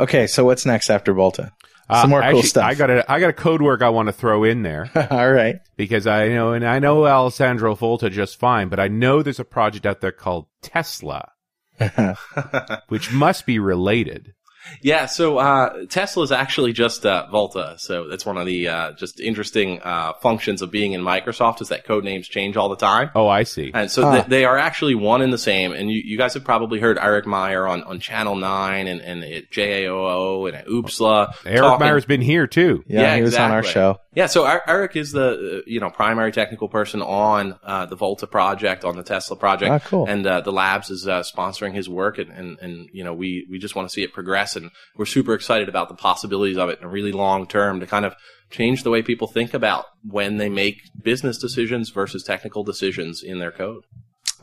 Okay. So what's next after Volta? Uh, Some more cool stuff. I got a I got a code work I want to throw in there all right. because I know and I know Alessandro Volta just fine, but I know there's a project out there called Tesla, which must be related. Yeah, so uh, Tesla is actually just uh, Volta. So that's one of the uh, just interesting uh, functions of being in Microsoft is that code names change all the time. Oh, I see. And so Ah. th- they are actually one and the same. And you, you guys have probably heard Erik Meijer on, on Channel 9 and, and at JAOO and at Oopsla. Erik talking- Meijer's been here too. Yeah, Yeah, he was on our show. Yeah, so Er- Erik is the uh, you know primary technical person on uh, the Volta project, on the Tesla project, Ah, cool. and uh, the labs is uh, sponsoring his work, and, and and you know we we just want to see it progress, and we're super excited about the possibilities of it in a really long term to kind of change the way people think about when they make business decisions versus technical decisions in their code.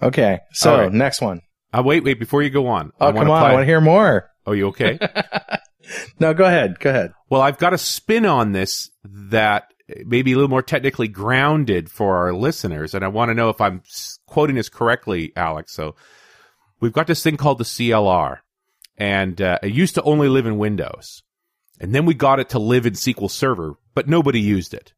Okay. So All right. next one. Uh, wait, wait, before you go on. Oh, I wanna come on. play- I want to hear more. Oh, you okay? No, go ahead. Go ahead. Well, I've got a spin on this that may be a little more technically grounded for our listeners, and I want to know if I'm quoting this correctly, Alex. So we've got this thing called the CLR, and uh, it used to only live in Windows, and then we got it to live in SQL Server, but nobody used it.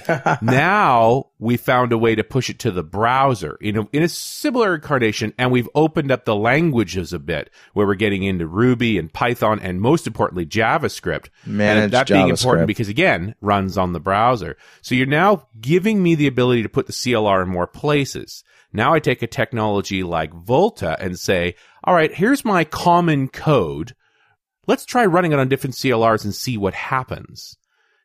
now we found a way to push it to the browser in a, in a similar incarnation, and we've opened up the languages a bit, where we're getting into Ruby and Python, and most importantly JavaScript. Managed and that being important because again runs on the browser. So you're now giving me the ability to put the CLR in more places. Now I take a technology like Volta and say, all right, here's my common code. Let's try running it on different CLRs and see what happens.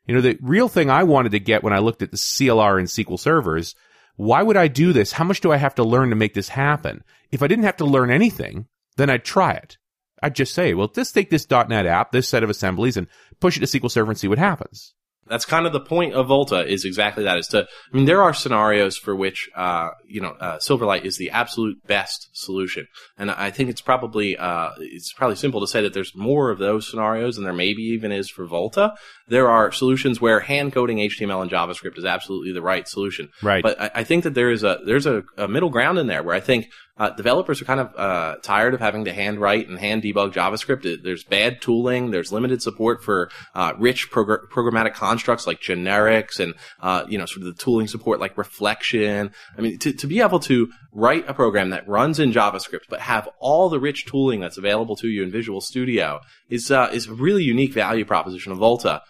You know, the real thing I wanted to get when I looked at the CLR and SQL servers Why would I do this? How much do I have to learn to make this happen? If I didn't have to learn anything, then I'd try it. I'd just say, well, just take this .NET app, this set of assemblies, and push it to SQL Server and see what happens. That's kind of the point of Volta is exactly that is to, I mean, there are scenarios for which, uh, you know, uh, Silverlight is the absolute best solution. And I think it's probably, uh, it's probably simple to say that there's more of those scenarios than there maybe even is for Volta. There are solutions where hand coding HTML and JavaScript is absolutely the right solution. Right. But I, I think that there is a, there's a, a middle ground in there where I think uh, developers are kind of uh, tired of having to hand write and hand debug JavaScript. There's bad tooling. There's limited support for uh, rich progr- programmatic constructs like generics and uh, you know sort of the tooling support like reflection. I mean, to, to be able to write a program that runs in JavaScript but have all the rich tooling that's available to you in Visual Studio is uh, is a really unique value proposition of Volta.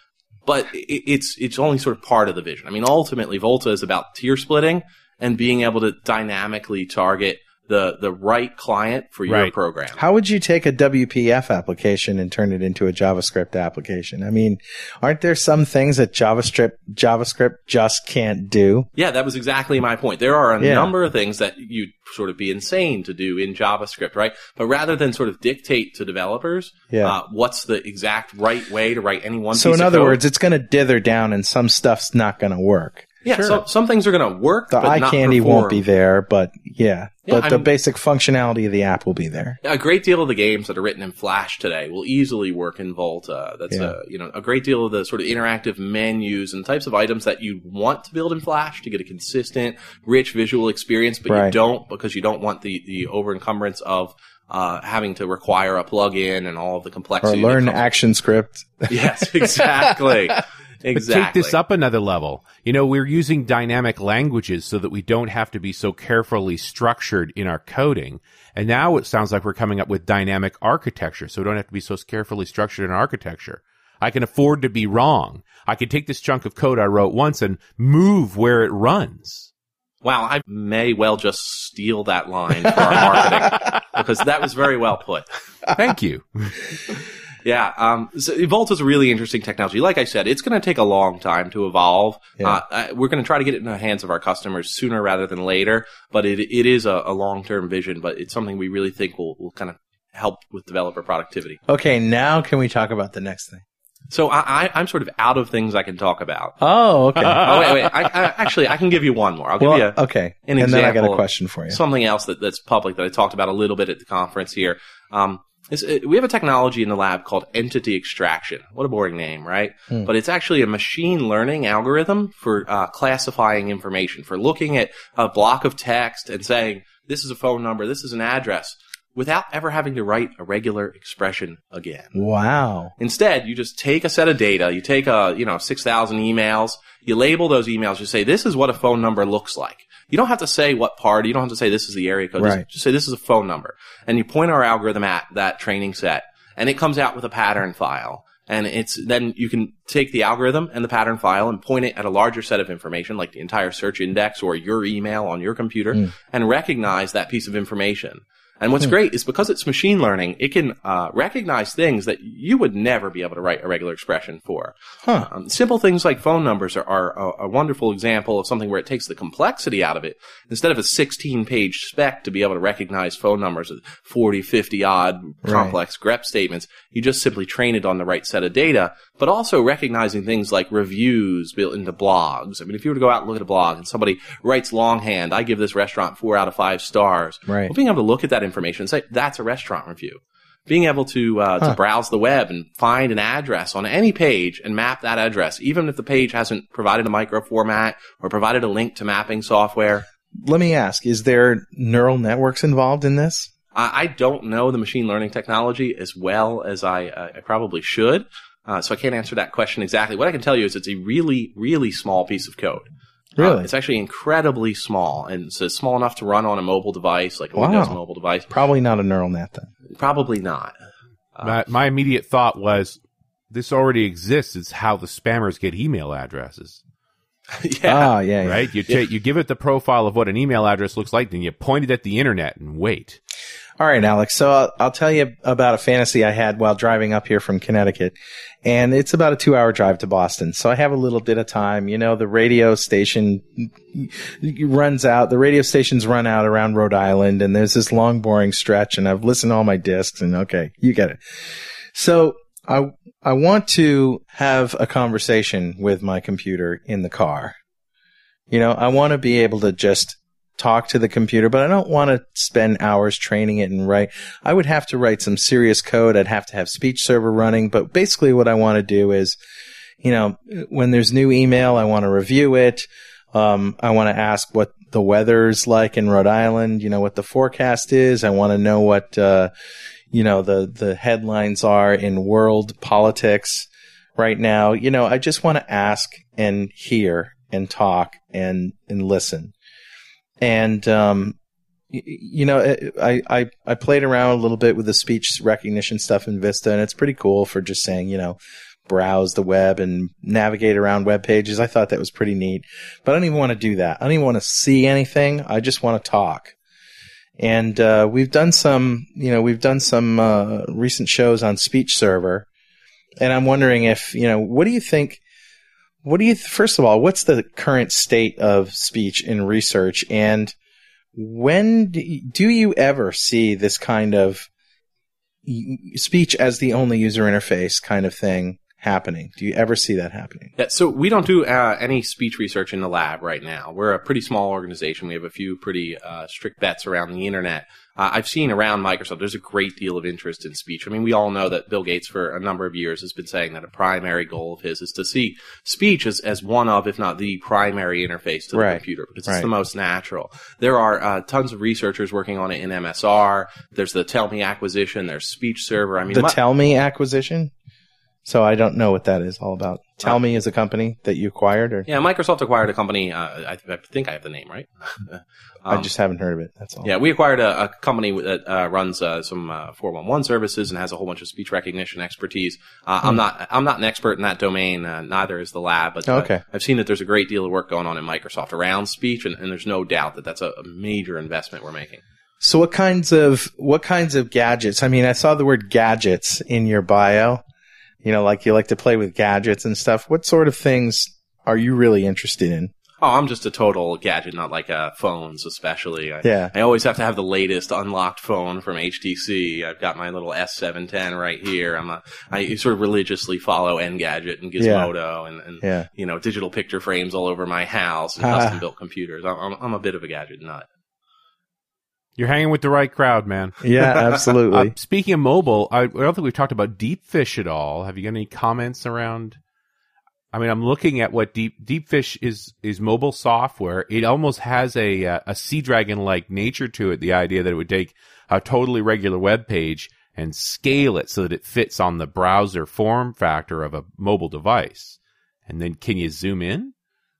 But it, it's it's only sort of part of the vision. I mean, ultimately, Volta is about tier splitting and being able to dynamically target the the right client for your Right. program. How would you take a WPF application and turn it into a JavaScript application? I mean, aren't there some things that JavaScript JavaScript just can't do? Yeah, that was exactly my point. There are a Yeah. number of things that you'd sort of be insane to do in JavaScript, right? But rather than sort of dictate to developers Yeah. uh, what's the exact right way to write any one so piece in of other code. words, it's going to dither down and some stuff's not going to work. Yeah, so, some things are going to work, The eye candy won't be there, but yeah. Yeah, but the I'm- basic functionality of the app will be there. a great deal of the games that are written in Flash today will easily work in Volta. That's Yeah. a you know a great deal of the sort of interactive menus and types of items that you want to build in Flash to get a consistent, rich visual experience, but you don't because you don't want the the over encumbrance of uh, having to require a plugin and all of the Or complexity. that learn comes- action script. Yes, exactly. But take this up another level. You know, we're using dynamic languages so that we don't have to be so carefully structured in our coding. And now it sounds like we're coming up with dynamic architecture, so we don't have to be so carefully structured in architecture. I can afford to be wrong. I can take this chunk of code I wrote once and move where it runs. Wow, I may well just steal that line for our marketing because that was very well put. Thank you. Yeah, um, so Volta is a really interesting technology. Like I said, it's going to take a long time to evolve. Yeah. Uh, we're going to try to get it in the hands of our customers sooner rather than later. But it it is a, a long term vision. But it's something we really think will will kind of help with developer productivity. Okay, now can we talk about the next thing? So I, I, I'm sort of out of things I can talk about. Oh, okay. oh wait, wait. I, I, actually, I can give you one more. I'll give well, you a, okay. an and then I got a question for you. something else that, that's public that I talked about a little bit at the conference here. Um, uh, we have a technology in the lab called entity extraction. What a boring name, right? Hmm. But it's actually a machine learning algorithm for uh, classifying information, for looking at a block of text and saying, this is a phone number, this is an address, without ever having to write a regular expression again. Wow. Instead, you just take a set of data, you take a, you know, 6,000 emails, you label those emails, you say, this is what a phone number looks like. You don't have to say what party, you don't have to say this is the area code, Right. just, just say this is a phone number. And you point our algorithm at that training set, and it comes out with a pattern file. And it's, then you can take the algorithm and the pattern file and point it at a larger set of information, like the entire search index or your email on your computer, hmm. and recognize that piece of information. And what's great is because it's machine learning, it can uh, recognize things that you would never be able to write a regular expression for. Huh. Um, simple things like phone numbers are, are a, a wonderful example of something where it takes the complexity out of it. Instead of a 16 page spec to be able to recognize phone numbers with 40, 50 odd complex grep statements, you just simply train it on the right set of data, but also recognizing things like reviews built into blogs. I mean, if you were to go out and look at a blog and somebody writes longhand, I give this restaurant four out of five stars. Right. Well, being able to look at that information and say, that's a restaurant review. Being able to uh, to browse the web and find an address on any page and map that address, even if the page hasn't provided a micro format or provided a link to mapping software. Let me ask, is there neural networks involved in this? I, I don't know the machine learning technology as well as I, uh, I probably should, uh, so I can't answer that question exactly. What I can tell you is it's a really, really small piece of code. Uh, Really? it's actually incredibly small, and it's uh, small enough to run on a mobile device, like a Wow. Windows mobile device. Probably not a neural net then. Probably not. my, my immediate thought was, this already exists. It's how the spammers get email addresses, yeah. Ah, yeah, yeah. right? You ta- you give it the profile of what an email address looks like, then you point it at the internet and wait. All right, Alex. So I'll, I'll tell you about a fantasy I had while driving up here from Connecticut. And it's about a two hour drive to Boston. So I have a little bit of time. You know, the radio station runs out. The radio stations run out around Rhode Island and there's this long, boring stretch and I've listened to all my discs and okay, you get it. So I, I want to have a conversation with my computer in the car. You know, I want to be able to just talk to the computer, but I don't want to spend hours training it and write. I would have to write some serious code. I'd have to have speech server running, but basically what I want to do is, you know, when there's new email, I want to review it. Um, I want to ask what the weather's like in Rhode Island, you know, what the forecast is. I want to know what, uh, you know, the, the headlines are in world politics right now. You know, I just want to ask and hear and talk and, and listen. And, um, you know, I, I, I played around a little bit with the speech recognition stuff in Vista and it's pretty cool for just saying, you know, browse the web and navigate around web pages. I thought that was pretty neat, but I don't even want to do that. I don't even want to see anything. I just want to talk. And, uh, we've done some, you know, we've done some, uh, recent shows on speech server. And I'm wondering if, you know, what do you think? What do you, first of all, what's the current state of speech in research? And when do you, ever see this kind of speech as the only user interface kind of thing happening? Do you ever see that happening? Yeah, so we don't do uh, any speech research in the lab right now. We're a pretty small organization. We have a few pretty uh, strict bets around the internet. Uh, I've seen around Microsoft, there's a great deal of interest in speech. I mean, we all know that Bill Gates, for a number of years, has been saying that a primary goal of his is to see speech as, as one of, if not the primary interface to the Right. computer, because Right. it's the most natural. There are uh, tons of researchers working on it in MSR. There's the Tellme acquisition. There's Speech Server. I mean, The my- Tell Me acquisition? So I don't know what that is all about. Tellme is a company that you acquired or yeah, Microsoft acquired a company. Uh, I, I think I have the name right. I Um, just haven't heard of it. That's all. Yeah, we acquired a, a company that uh, runs uh, some uh, 411 services and has a whole bunch of speech recognition expertise. Uh, I'm not I'm not an expert in that domain. Uh, neither is the lab, but uh, Hmm. Okay. I've seen that there's a great deal of work going on in Microsoft around speech, and, and there's no doubt that that's a, a major investment we're making. So what kinds of what kinds of gadgets? I mean, I saw the word gadgets in your bio. You know, like you like to play with gadgets and stuff. What sort of things are you really interested in? Oh, I'm just a total gadget, not like uh, phones, especially. I, Yeah. I always have to have the latest unlocked phone from HTC. I've got my little S710 right here. I'm a, I sort of religiously follow Engadget and Gizmodo and, and Yeah. you know, digital picture frames all over my house and Ah. custom built computers. I'm, I'm, I'm a bit of a gadget nut. You're hanging with the right crowd, man. Yeah, absolutely. Uh, speaking of mobile, I, I don't think we've talked about Deepfish at all. Have you got any comments around? I mean, I'm looking at what Deep Deepfish is is mobile software. It almost has a uh, a Seadragon like nature to it. The idea that it would take a totally regular web page and scale it so that it fits on the browser form factor of a mobile device. And then can you zoom in?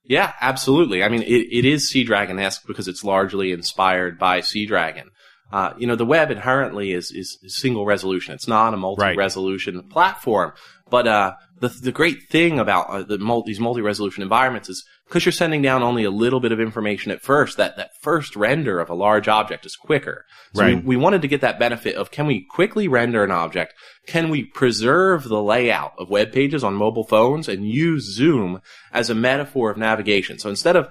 Yeah, absolutely. I mean, it, it is Seadragon esque because it's largely inspired by Seadragon. Uh, you know, the web inherently is, is, single resolution. It's not a multi-resolution platform. But uh, the the great thing about uh, the mul- these multi-resolution environments is because you're sending down only a little bit of information at first. That that first render of a large object is quicker. So Right. we, we wanted to get that benefit of can we quickly render an object? Can we preserve the layout of web pages on mobile phones and use Zoom as a metaphor of navigation? So instead of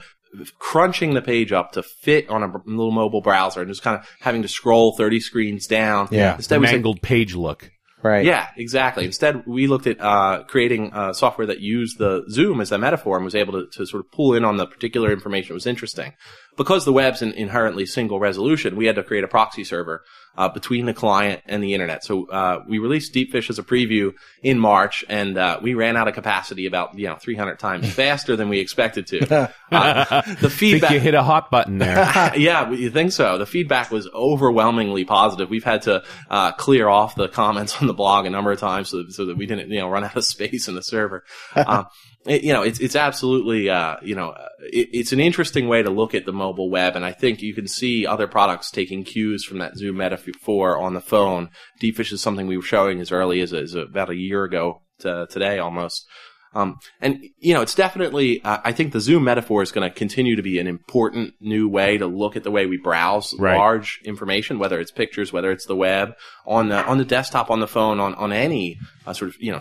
crunching the page up to fit on a little mobile browser and just kind of having to scroll 30 screens down. Yeah. The Instead we said, mangled page look. Right. yeah, exactly. Instead, we looked at uh, creating uh, software that used the Zoom as a metaphor and was able to, to sort of pull in on the particular information that was interesting. Because the web's in, inherently single resolution, we had to create a proxy server uh, between the client and the internet. So uh, we released Deepfish as a preview in March, and uh, we ran out of capacity about you know 300 times faster than we expected to. Uh, the feedback you hit a hot button there. yeah, you think so? The feedback was overwhelmingly positive. We've had to uh, clear off the comments on the blog a number of times so, so that we didn't, you know, run out of space in the server. Um, it- you know, it's it's absolutely, uh, you know, uh, it, it's an interesting way to look at the mobile web, and I think you can see other products taking cues from that Zoom metaphor on the phone. Deepfish is something we were showing as early as, as about a year ago to today almost. Um, and you know, it's definitely. Uh, I think the Zoom metaphor is going to continue to be an important new way to look at the way we browse Right. large information, whether it's pictures, whether it's the web, on the on the desktop, on the phone, on on any uh, sort of you know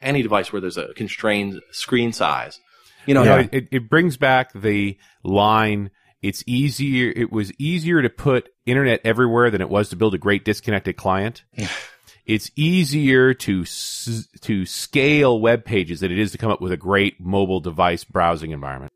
any device where there's a constrained screen size. You know, No, it- it, it brings back the line. It's easier. It was easier to put internet everywhere than it was to build a great disconnected client. it's easier to to scale web pages than it is to come up with a great mobile device browsing environment.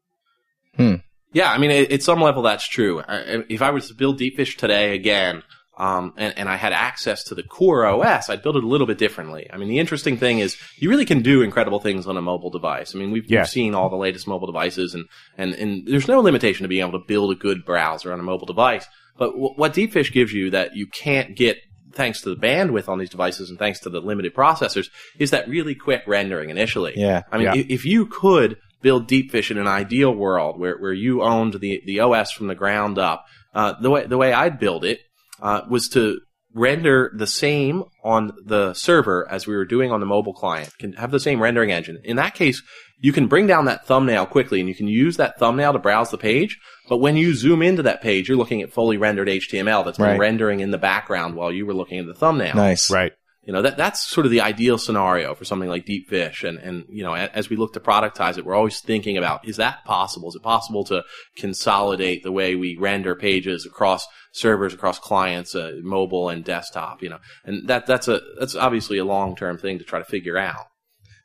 Yeah, I mean, it, at some level, that's true. I, if I was to build Deepfish today again, um, and, and I had access to the core OS, I'd build it a little bit differently. I mean, the interesting thing is you really can do incredible things on a mobile device. I mean, we've, Yeah. we've seen all the latest mobile devices, and, and, and there's no limitation to being able to build a good browser on a mobile device. But w- what Deepfish gives you that you can't get thanks to the bandwidth on these devices and thanks to the limited processors is that really quick rendering initially. Yeah. I mean, Yeah. if you could build Deepfish in an ideal world where, where you owned the, the OS from the ground up, uh, the way the way I'd build it uh, was to render the same on the server as we were doing on the mobile client. Can have the same rendering engine. In that case, you can bring down that thumbnail quickly, and you can use that thumbnail to browse the page. But when you zoom into that page, you're looking at fully rendered HTML that's been Right. rendering in the background while you were looking at the thumbnail. Nice. Right. You know, that, that's sort of the ideal scenario for something like Deepfish. And, and, you know, as we look to productize it, we're always thinking about, is that possible? Is it possible to consolidate the way we render pages across servers, across clients, uh, mobile and desktop, you know? And that, that's a, that's obviously a long-term thing to try to figure out.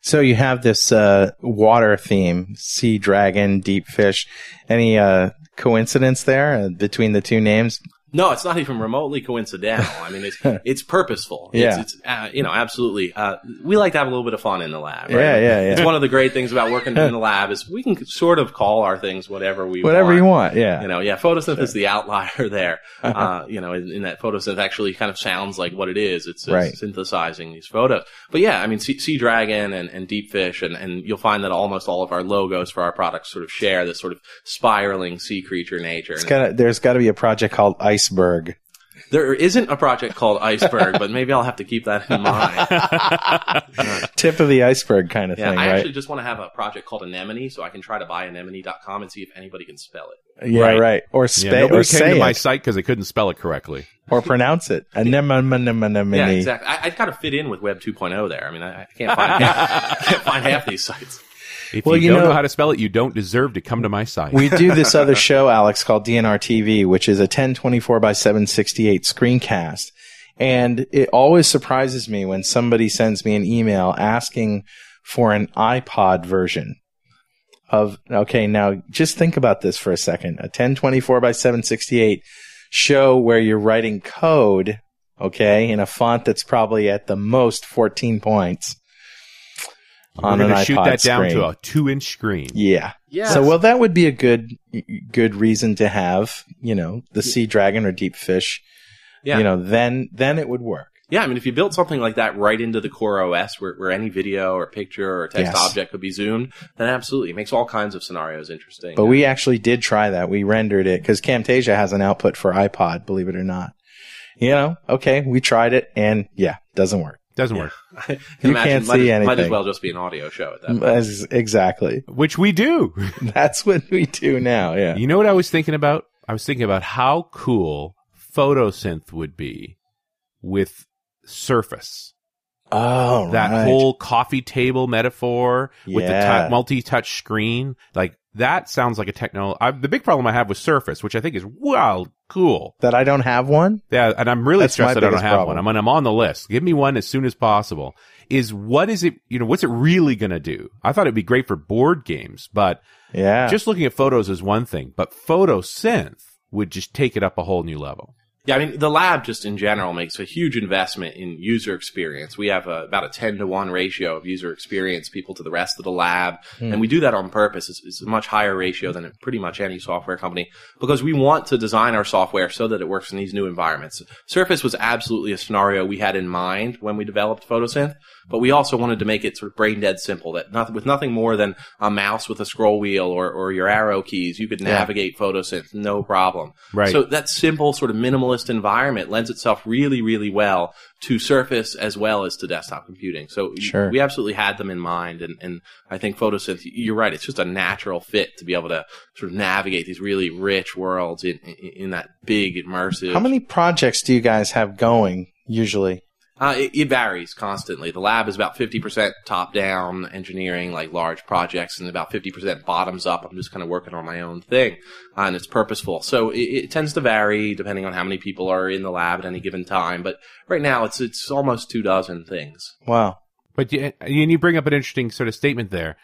So you have this uh, water theme: Seadragon, deep fish. Any uh, coincidence there uh, between the two names? No, it's not even remotely coincidental. I mean, it's it's purposeful. Yeah. It's, it's uh, you know, absolutely. Uh, we like to have a little bit of fun in the lab. Right? Yeah, yeah, yeah. It's one of the great things about working in the lab is we can sort of call our things whatever we Whatever want. you want. Yeah. You know, yeah, photosynth is the outlier there. Uh, you know, in, in that photosynth actually kind of sounds like what it is. It's, it's Right. synthesizing these photos. But yeah, I mean, Sea, Seadragon and, and Deepfish, and, and you'll find that almost all of our logos for our products sort of share this sort of spiraling sea creature nature. It's gotta, there's got to be a project called Iceberg. there isn't a project called Iceberg, but maybe I'll have to keep that in mind. Tip of the iceberg kind of Yeah, thing, I right? actually just want to have a project called Anemone so I can try to buy anemone.com and see if anybody can spell it. yeah, Right. right. Or Yeah, spa- nobody or came say to my it, site because they couldn't spell it correctly. or pronounce it. Anemone. Yeah, exactly. I, I'd got to fit in with Web 2.0 there. I mean, I, I can't find half, I can't find half these sites. If Well, you, you don't know- know, how to spell it, you don't deserve to come to my site. we do this other show, Alex, called DNR TV, which is a 1024 by 768 screencast. And it always surprises me when somebody sends me an email asking for an iPod version of, okay, now just think about this for a second. A 1024 by 768 show where you're writing code, okay, in a font that's probably at the most 14 points on an going iPod to shoot that down screen. to a two-inch screen. Yeah. Yeah. So, well, that would be a good, good reason to have, you know, the Seadragon or Deepfish. Yeah. You know, then, then it would work. Yeah, I mean, if you built something like that right into the core OS where, where any video or picture or text Yes. object could be zoomed, then absolutely. It makes all kinds of scenarios interesting. But we actually did try that. We rendered it because Camtasia has an output for iPod, believe it or not. You know, okay, we tried it and yeah, doesn't work. Doesn't work. I can you imagine can't might, see as- Might as well just be an audio show at that point. As- exactly. Which we do. That's what we do now. Yeah. You know what I was thinking about? I was thinking about how cool photosynth would be with Surface. Oh, That right. whole coffee table metaphor with the Yeah. tou- multi-touch screen, like that sounds like a techno. I, the big problem I have with Surface, which I think is wild cool. that I don't have one. Yeah, and I'm really That's stressed that I don't have problem. one. I'm, on- I'm on the list. Give me one as soon as possible. Is what is it? You know, what's it really going to do? I thought it'd be great for board games, but Yeah. just looking at photos is one thing. But photosynth would just take it up a whole new level. Yeah, I mean, the lab just in general makes a huge investment in user experience. We have a, about a 10 to 1 ratio of user experience people to the rest of the lab. Hmm. And we do that on purpose. It's, it's a much higher ratio than pretty much any software company because we want to design our software so that it works in these new environments. Surface was absolutely a scenario we had in mind when we developed Photosynth, but we also wanted to make it sort of brain dead simple that nothing, with nothing more than a mouse with a scroll wheel or, or your arrow keys, you could navigate Photosynth, no problem. Right. So that simple sort of minimalist minimalist environment lends itself really, really well to Surface as well as to desktop computing. So Sure. we absolutely had them in mind. And, and I think Photosynth, you're right. It's just a natural fit to be able to sort of navigate these really rich worlds in, in, in that big immersive. How many projects do you guys have going usually? Uh, it, it varies constantly. The lab is about 50% top down engineering, like large projects, and about 50% bottoms up. I'm just kind of working on my own thing, uh, and it's purposeful. So it, it tends to vary depending on how many people are in the lab at any given time. But right now, it's it's almost two dozen things. Wow. But you, and you bring up an interesting sort of statement there.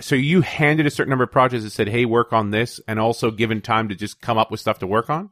So you handed a certain number of projects and said, "Hey, work on this," and also given time to just come up with stuff to work on.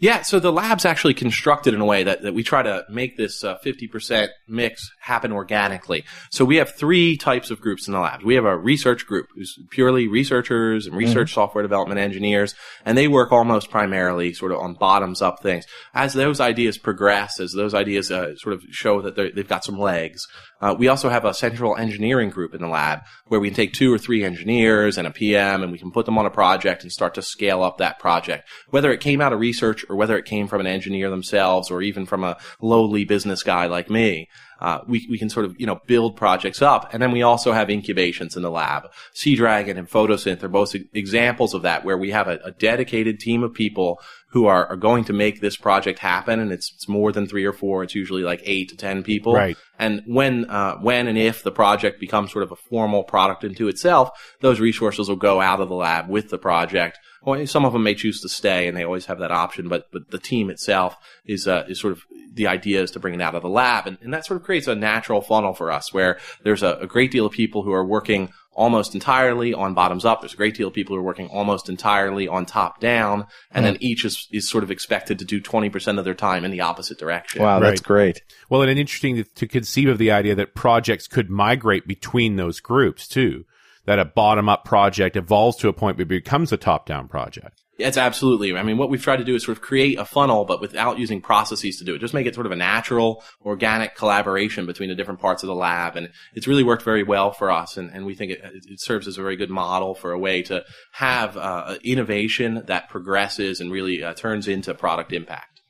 Yeah, so the lab's actually constructed in a way that, that we try to make this uh, 50% mix happen organically. So we have three types of groups in the lab. We have a research group who's purely researchers and research software development engineers, and they work almost primarily sort of on bottoms up things. As those ideas progress, as those ideas uh, sort of show that they've got some legs, uh, we also have a central engineering group in the lab where we can take two or three engineers and a PM and we can put them on a project and start to scale up that project. Whether it came out of research or whether it came from an engineer themselves or even from a lowly business guy like me. Uh, we, we can sort of, you know, build projects up. And then we also have incubations in the lab. Seadragon and Photosynth are both examples of that where we have a, a dedicated team of people who are, are going to make this project happen. And it's, it's more than three or four. It's usually like eight to 10 people. Right. And when, uh, when and if the project becomes sort of a formal product into itself, those resources will go out of the lab with the project. Well, some of them may choose to stay, and they always have that option. But but the team itself is uh, is sort of the idea is to bring it out of the lab, and, and that sort of creates a natural funnel for us where there's a, a great deal of people who are working almost entirely on bottoms up. There's a great deal of people who are working almost entirely on top down, and then each is is sort of expected to do 20% of their time in the opposite direction. Wow, that's Right. great. Well, and interesting to, to conceive of the idea that projects could migrate between those groups too. That a bottom up project evolves to a point where it becomes a top down project. It's absolutely. I mean, what we've tried to do is sort of create a funnel, but without using processes to do it. Just make it sort of a natural, organic collaboration between the different parts of the lab. And it's really worked very well for us. And, and we think it, it serves as a very good model for a way to have uh, innovation that progresses and really uh, turns into product impact.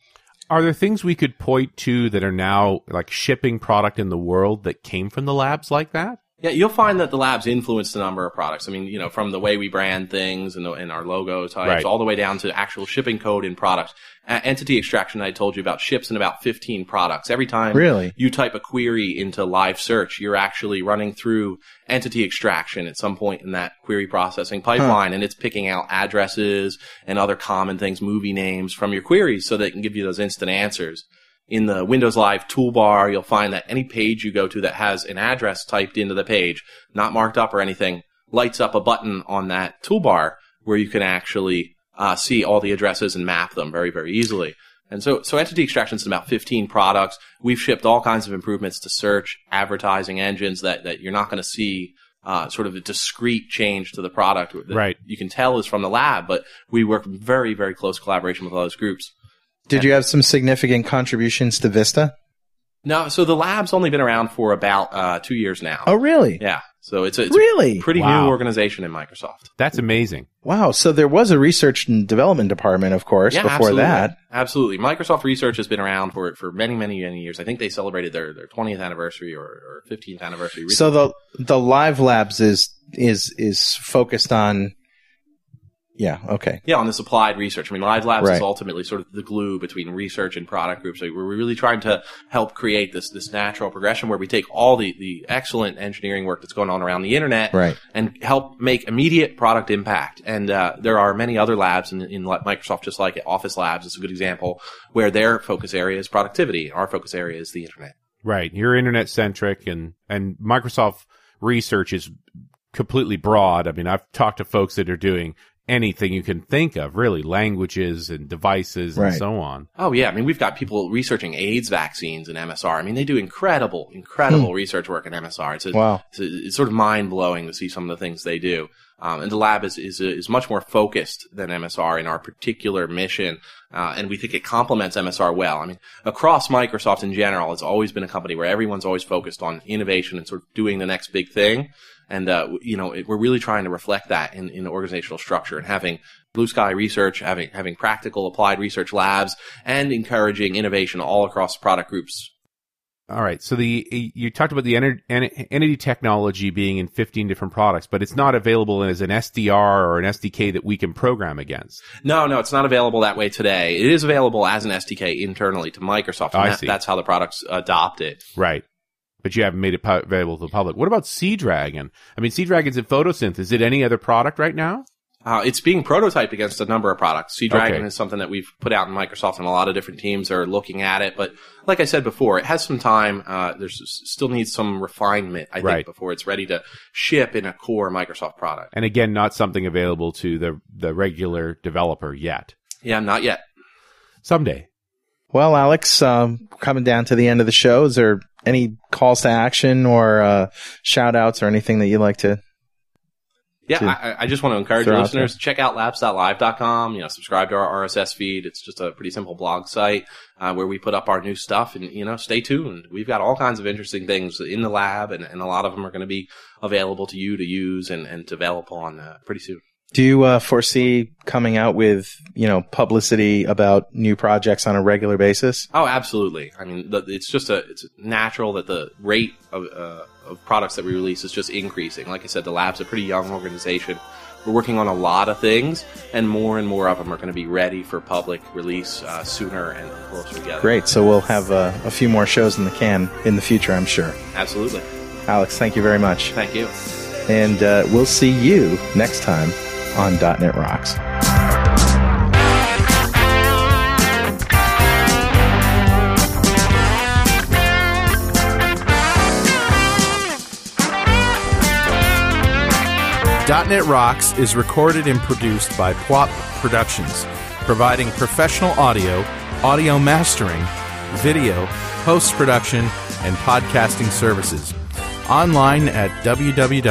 Are there things we could point to that are now like shipping product in the world that came from the labs like that? Yeah, you'll find that the labs influenced a number of products. I mean, you know, from the way we brand things and, the, and our logo types, Right. all the way down to actual shipping code in products. Uh, entity extraction, I told you about, ships in about 15 products. Every time Really? you type a query into live search, you're actually running through entity extraction at some point in that query processing pipeline, and it's picking out addresses and other common things, movie names from your queries so that it can give you those instant answers in the Windows Live toolbar, you'll find that any page you go to that has an address typed into the page, not marked up or anything, lights up a button on that toolbar where you can actually uh, see all the addresses and map them very, very easily. And so, so entity extraction is about 15 products. We've shipped all kinds of improvements to search, advertising engines that, that you're not going to see uh, sort of a discrete change to the product that Right. you can tell is from the lab, but we work very, very close collaboration with all those groups. Did you have some significant contributions to Vista? No, so the lab's only been around for about uh, two years now. Oh, really? Yeah, so it's a, it's Really? a pretty Wow. new organization in Microsoft. That's amazing. Wow. So there was a research and development department, of course, Yeah, before absolutely. that. Absolutely, Microsoft Research has been around for for many, many, many years. I think they celebrated their their 20th anniversary or, or 15th anniversary. recently. So the the Live Labs is is is focused on. Yeah. Okay. Yeah, on this applied research. I mean, Live Labs is ultimately sort of the glue between research and product groups. Like, we're really trying to help create this this natural progression where we take all the the excellent engineering work that's going on around the internet Right. and help make immediate product impact. And uh, there are many other labs in, in Microsoft, just like it. Office Labs is a good example where their focus area is productivity. Our focus area is the internet. Right. You're internet centric and, and Microsoft research is completely broad. I mean, I've talked to folks that are doing anything you can think of, really, languages and devices and so on. Oh yeah, I mean we've got people researching AIDS vaccines and MSR. I mean they do incredible, incredible research work in MSR. It's, a, Wow. it's, a- it's sort of mind blowing to see some of the things they do. Um, and the lab is is is much more focused than MSR in our particular mission, uh, and we think it complements MSR well. I mean, across Microsoft in general, it's always been a company where everyone's always focused on innovation and sort of doing the next big thing. And uh, you know, it, we're really trying to reflect that in, in organizational structure and having blue sky research, having having practical applied research labs, and encouraging innovation all across product groups. All right. So the you talked about the entity technology being in 15 different products, but it's not available as an SDR or an SDK that we can program against. No, no, it's not available that way today. It is available as an SDK internally to Microsoft. and I that- see. That's how the products adopt it. Right. But you haven't made it pu- available to the public. What about Seadragon? I mean, Seadragon's in Photosynth. Is it any other product right now? Uh, it's being prototyped against a number of products. Seadragon Okay. is something that we've put out in Microsoft, and a lot of different teams are looking at it. But like I said before, it has some time. Uh, there's still needs some refinement, I think, Right. before it's ready to ship in a core Microsoft product. And again, not something available to the the regular developer yet. Yeah, not yet. Someday. Well, Alex, um, coming down to the end of the show, is there any calls to action or uh, shout outs or anything that you'd like to? Yeah, I, I just want to encourage out listeners to check out labs.live.com. You know, subscribe to our RSS feed. It's just a pretty simple blog site uh, where we put up our new stuff, and you know, stay tuned. We've got all kinds of interesting things in the lab, and, and a lot of them are going to be available to you to use and, and develop on uh, pretty soon. Do you uh, foresee coming out with you know publicity about new projects on a regular basis? Oh, absolutely. I mean, the, it's just a it's natural that the rate of, uh, of products that we release is just increasing. Like I said, the lab's a pretty young organization. We're working on a lot of things, and more and more of them are going to be ready for public release uh, sooner and closer together. Great. So we'll have uh, a few more shows in the can in the future, I'm sure. Absolutely. Alex, thank you very much, Thank you. and uh, we'll see you next time on .NET Rocks. .NET Rocks is recorded and produced by Pwop Productions, providing professional audio, audio mastering, video, post-production, and podcasting services. Online at www.pwop.com.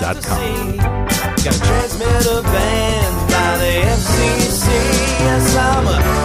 Got a banned by the FCC. Yes, I'm a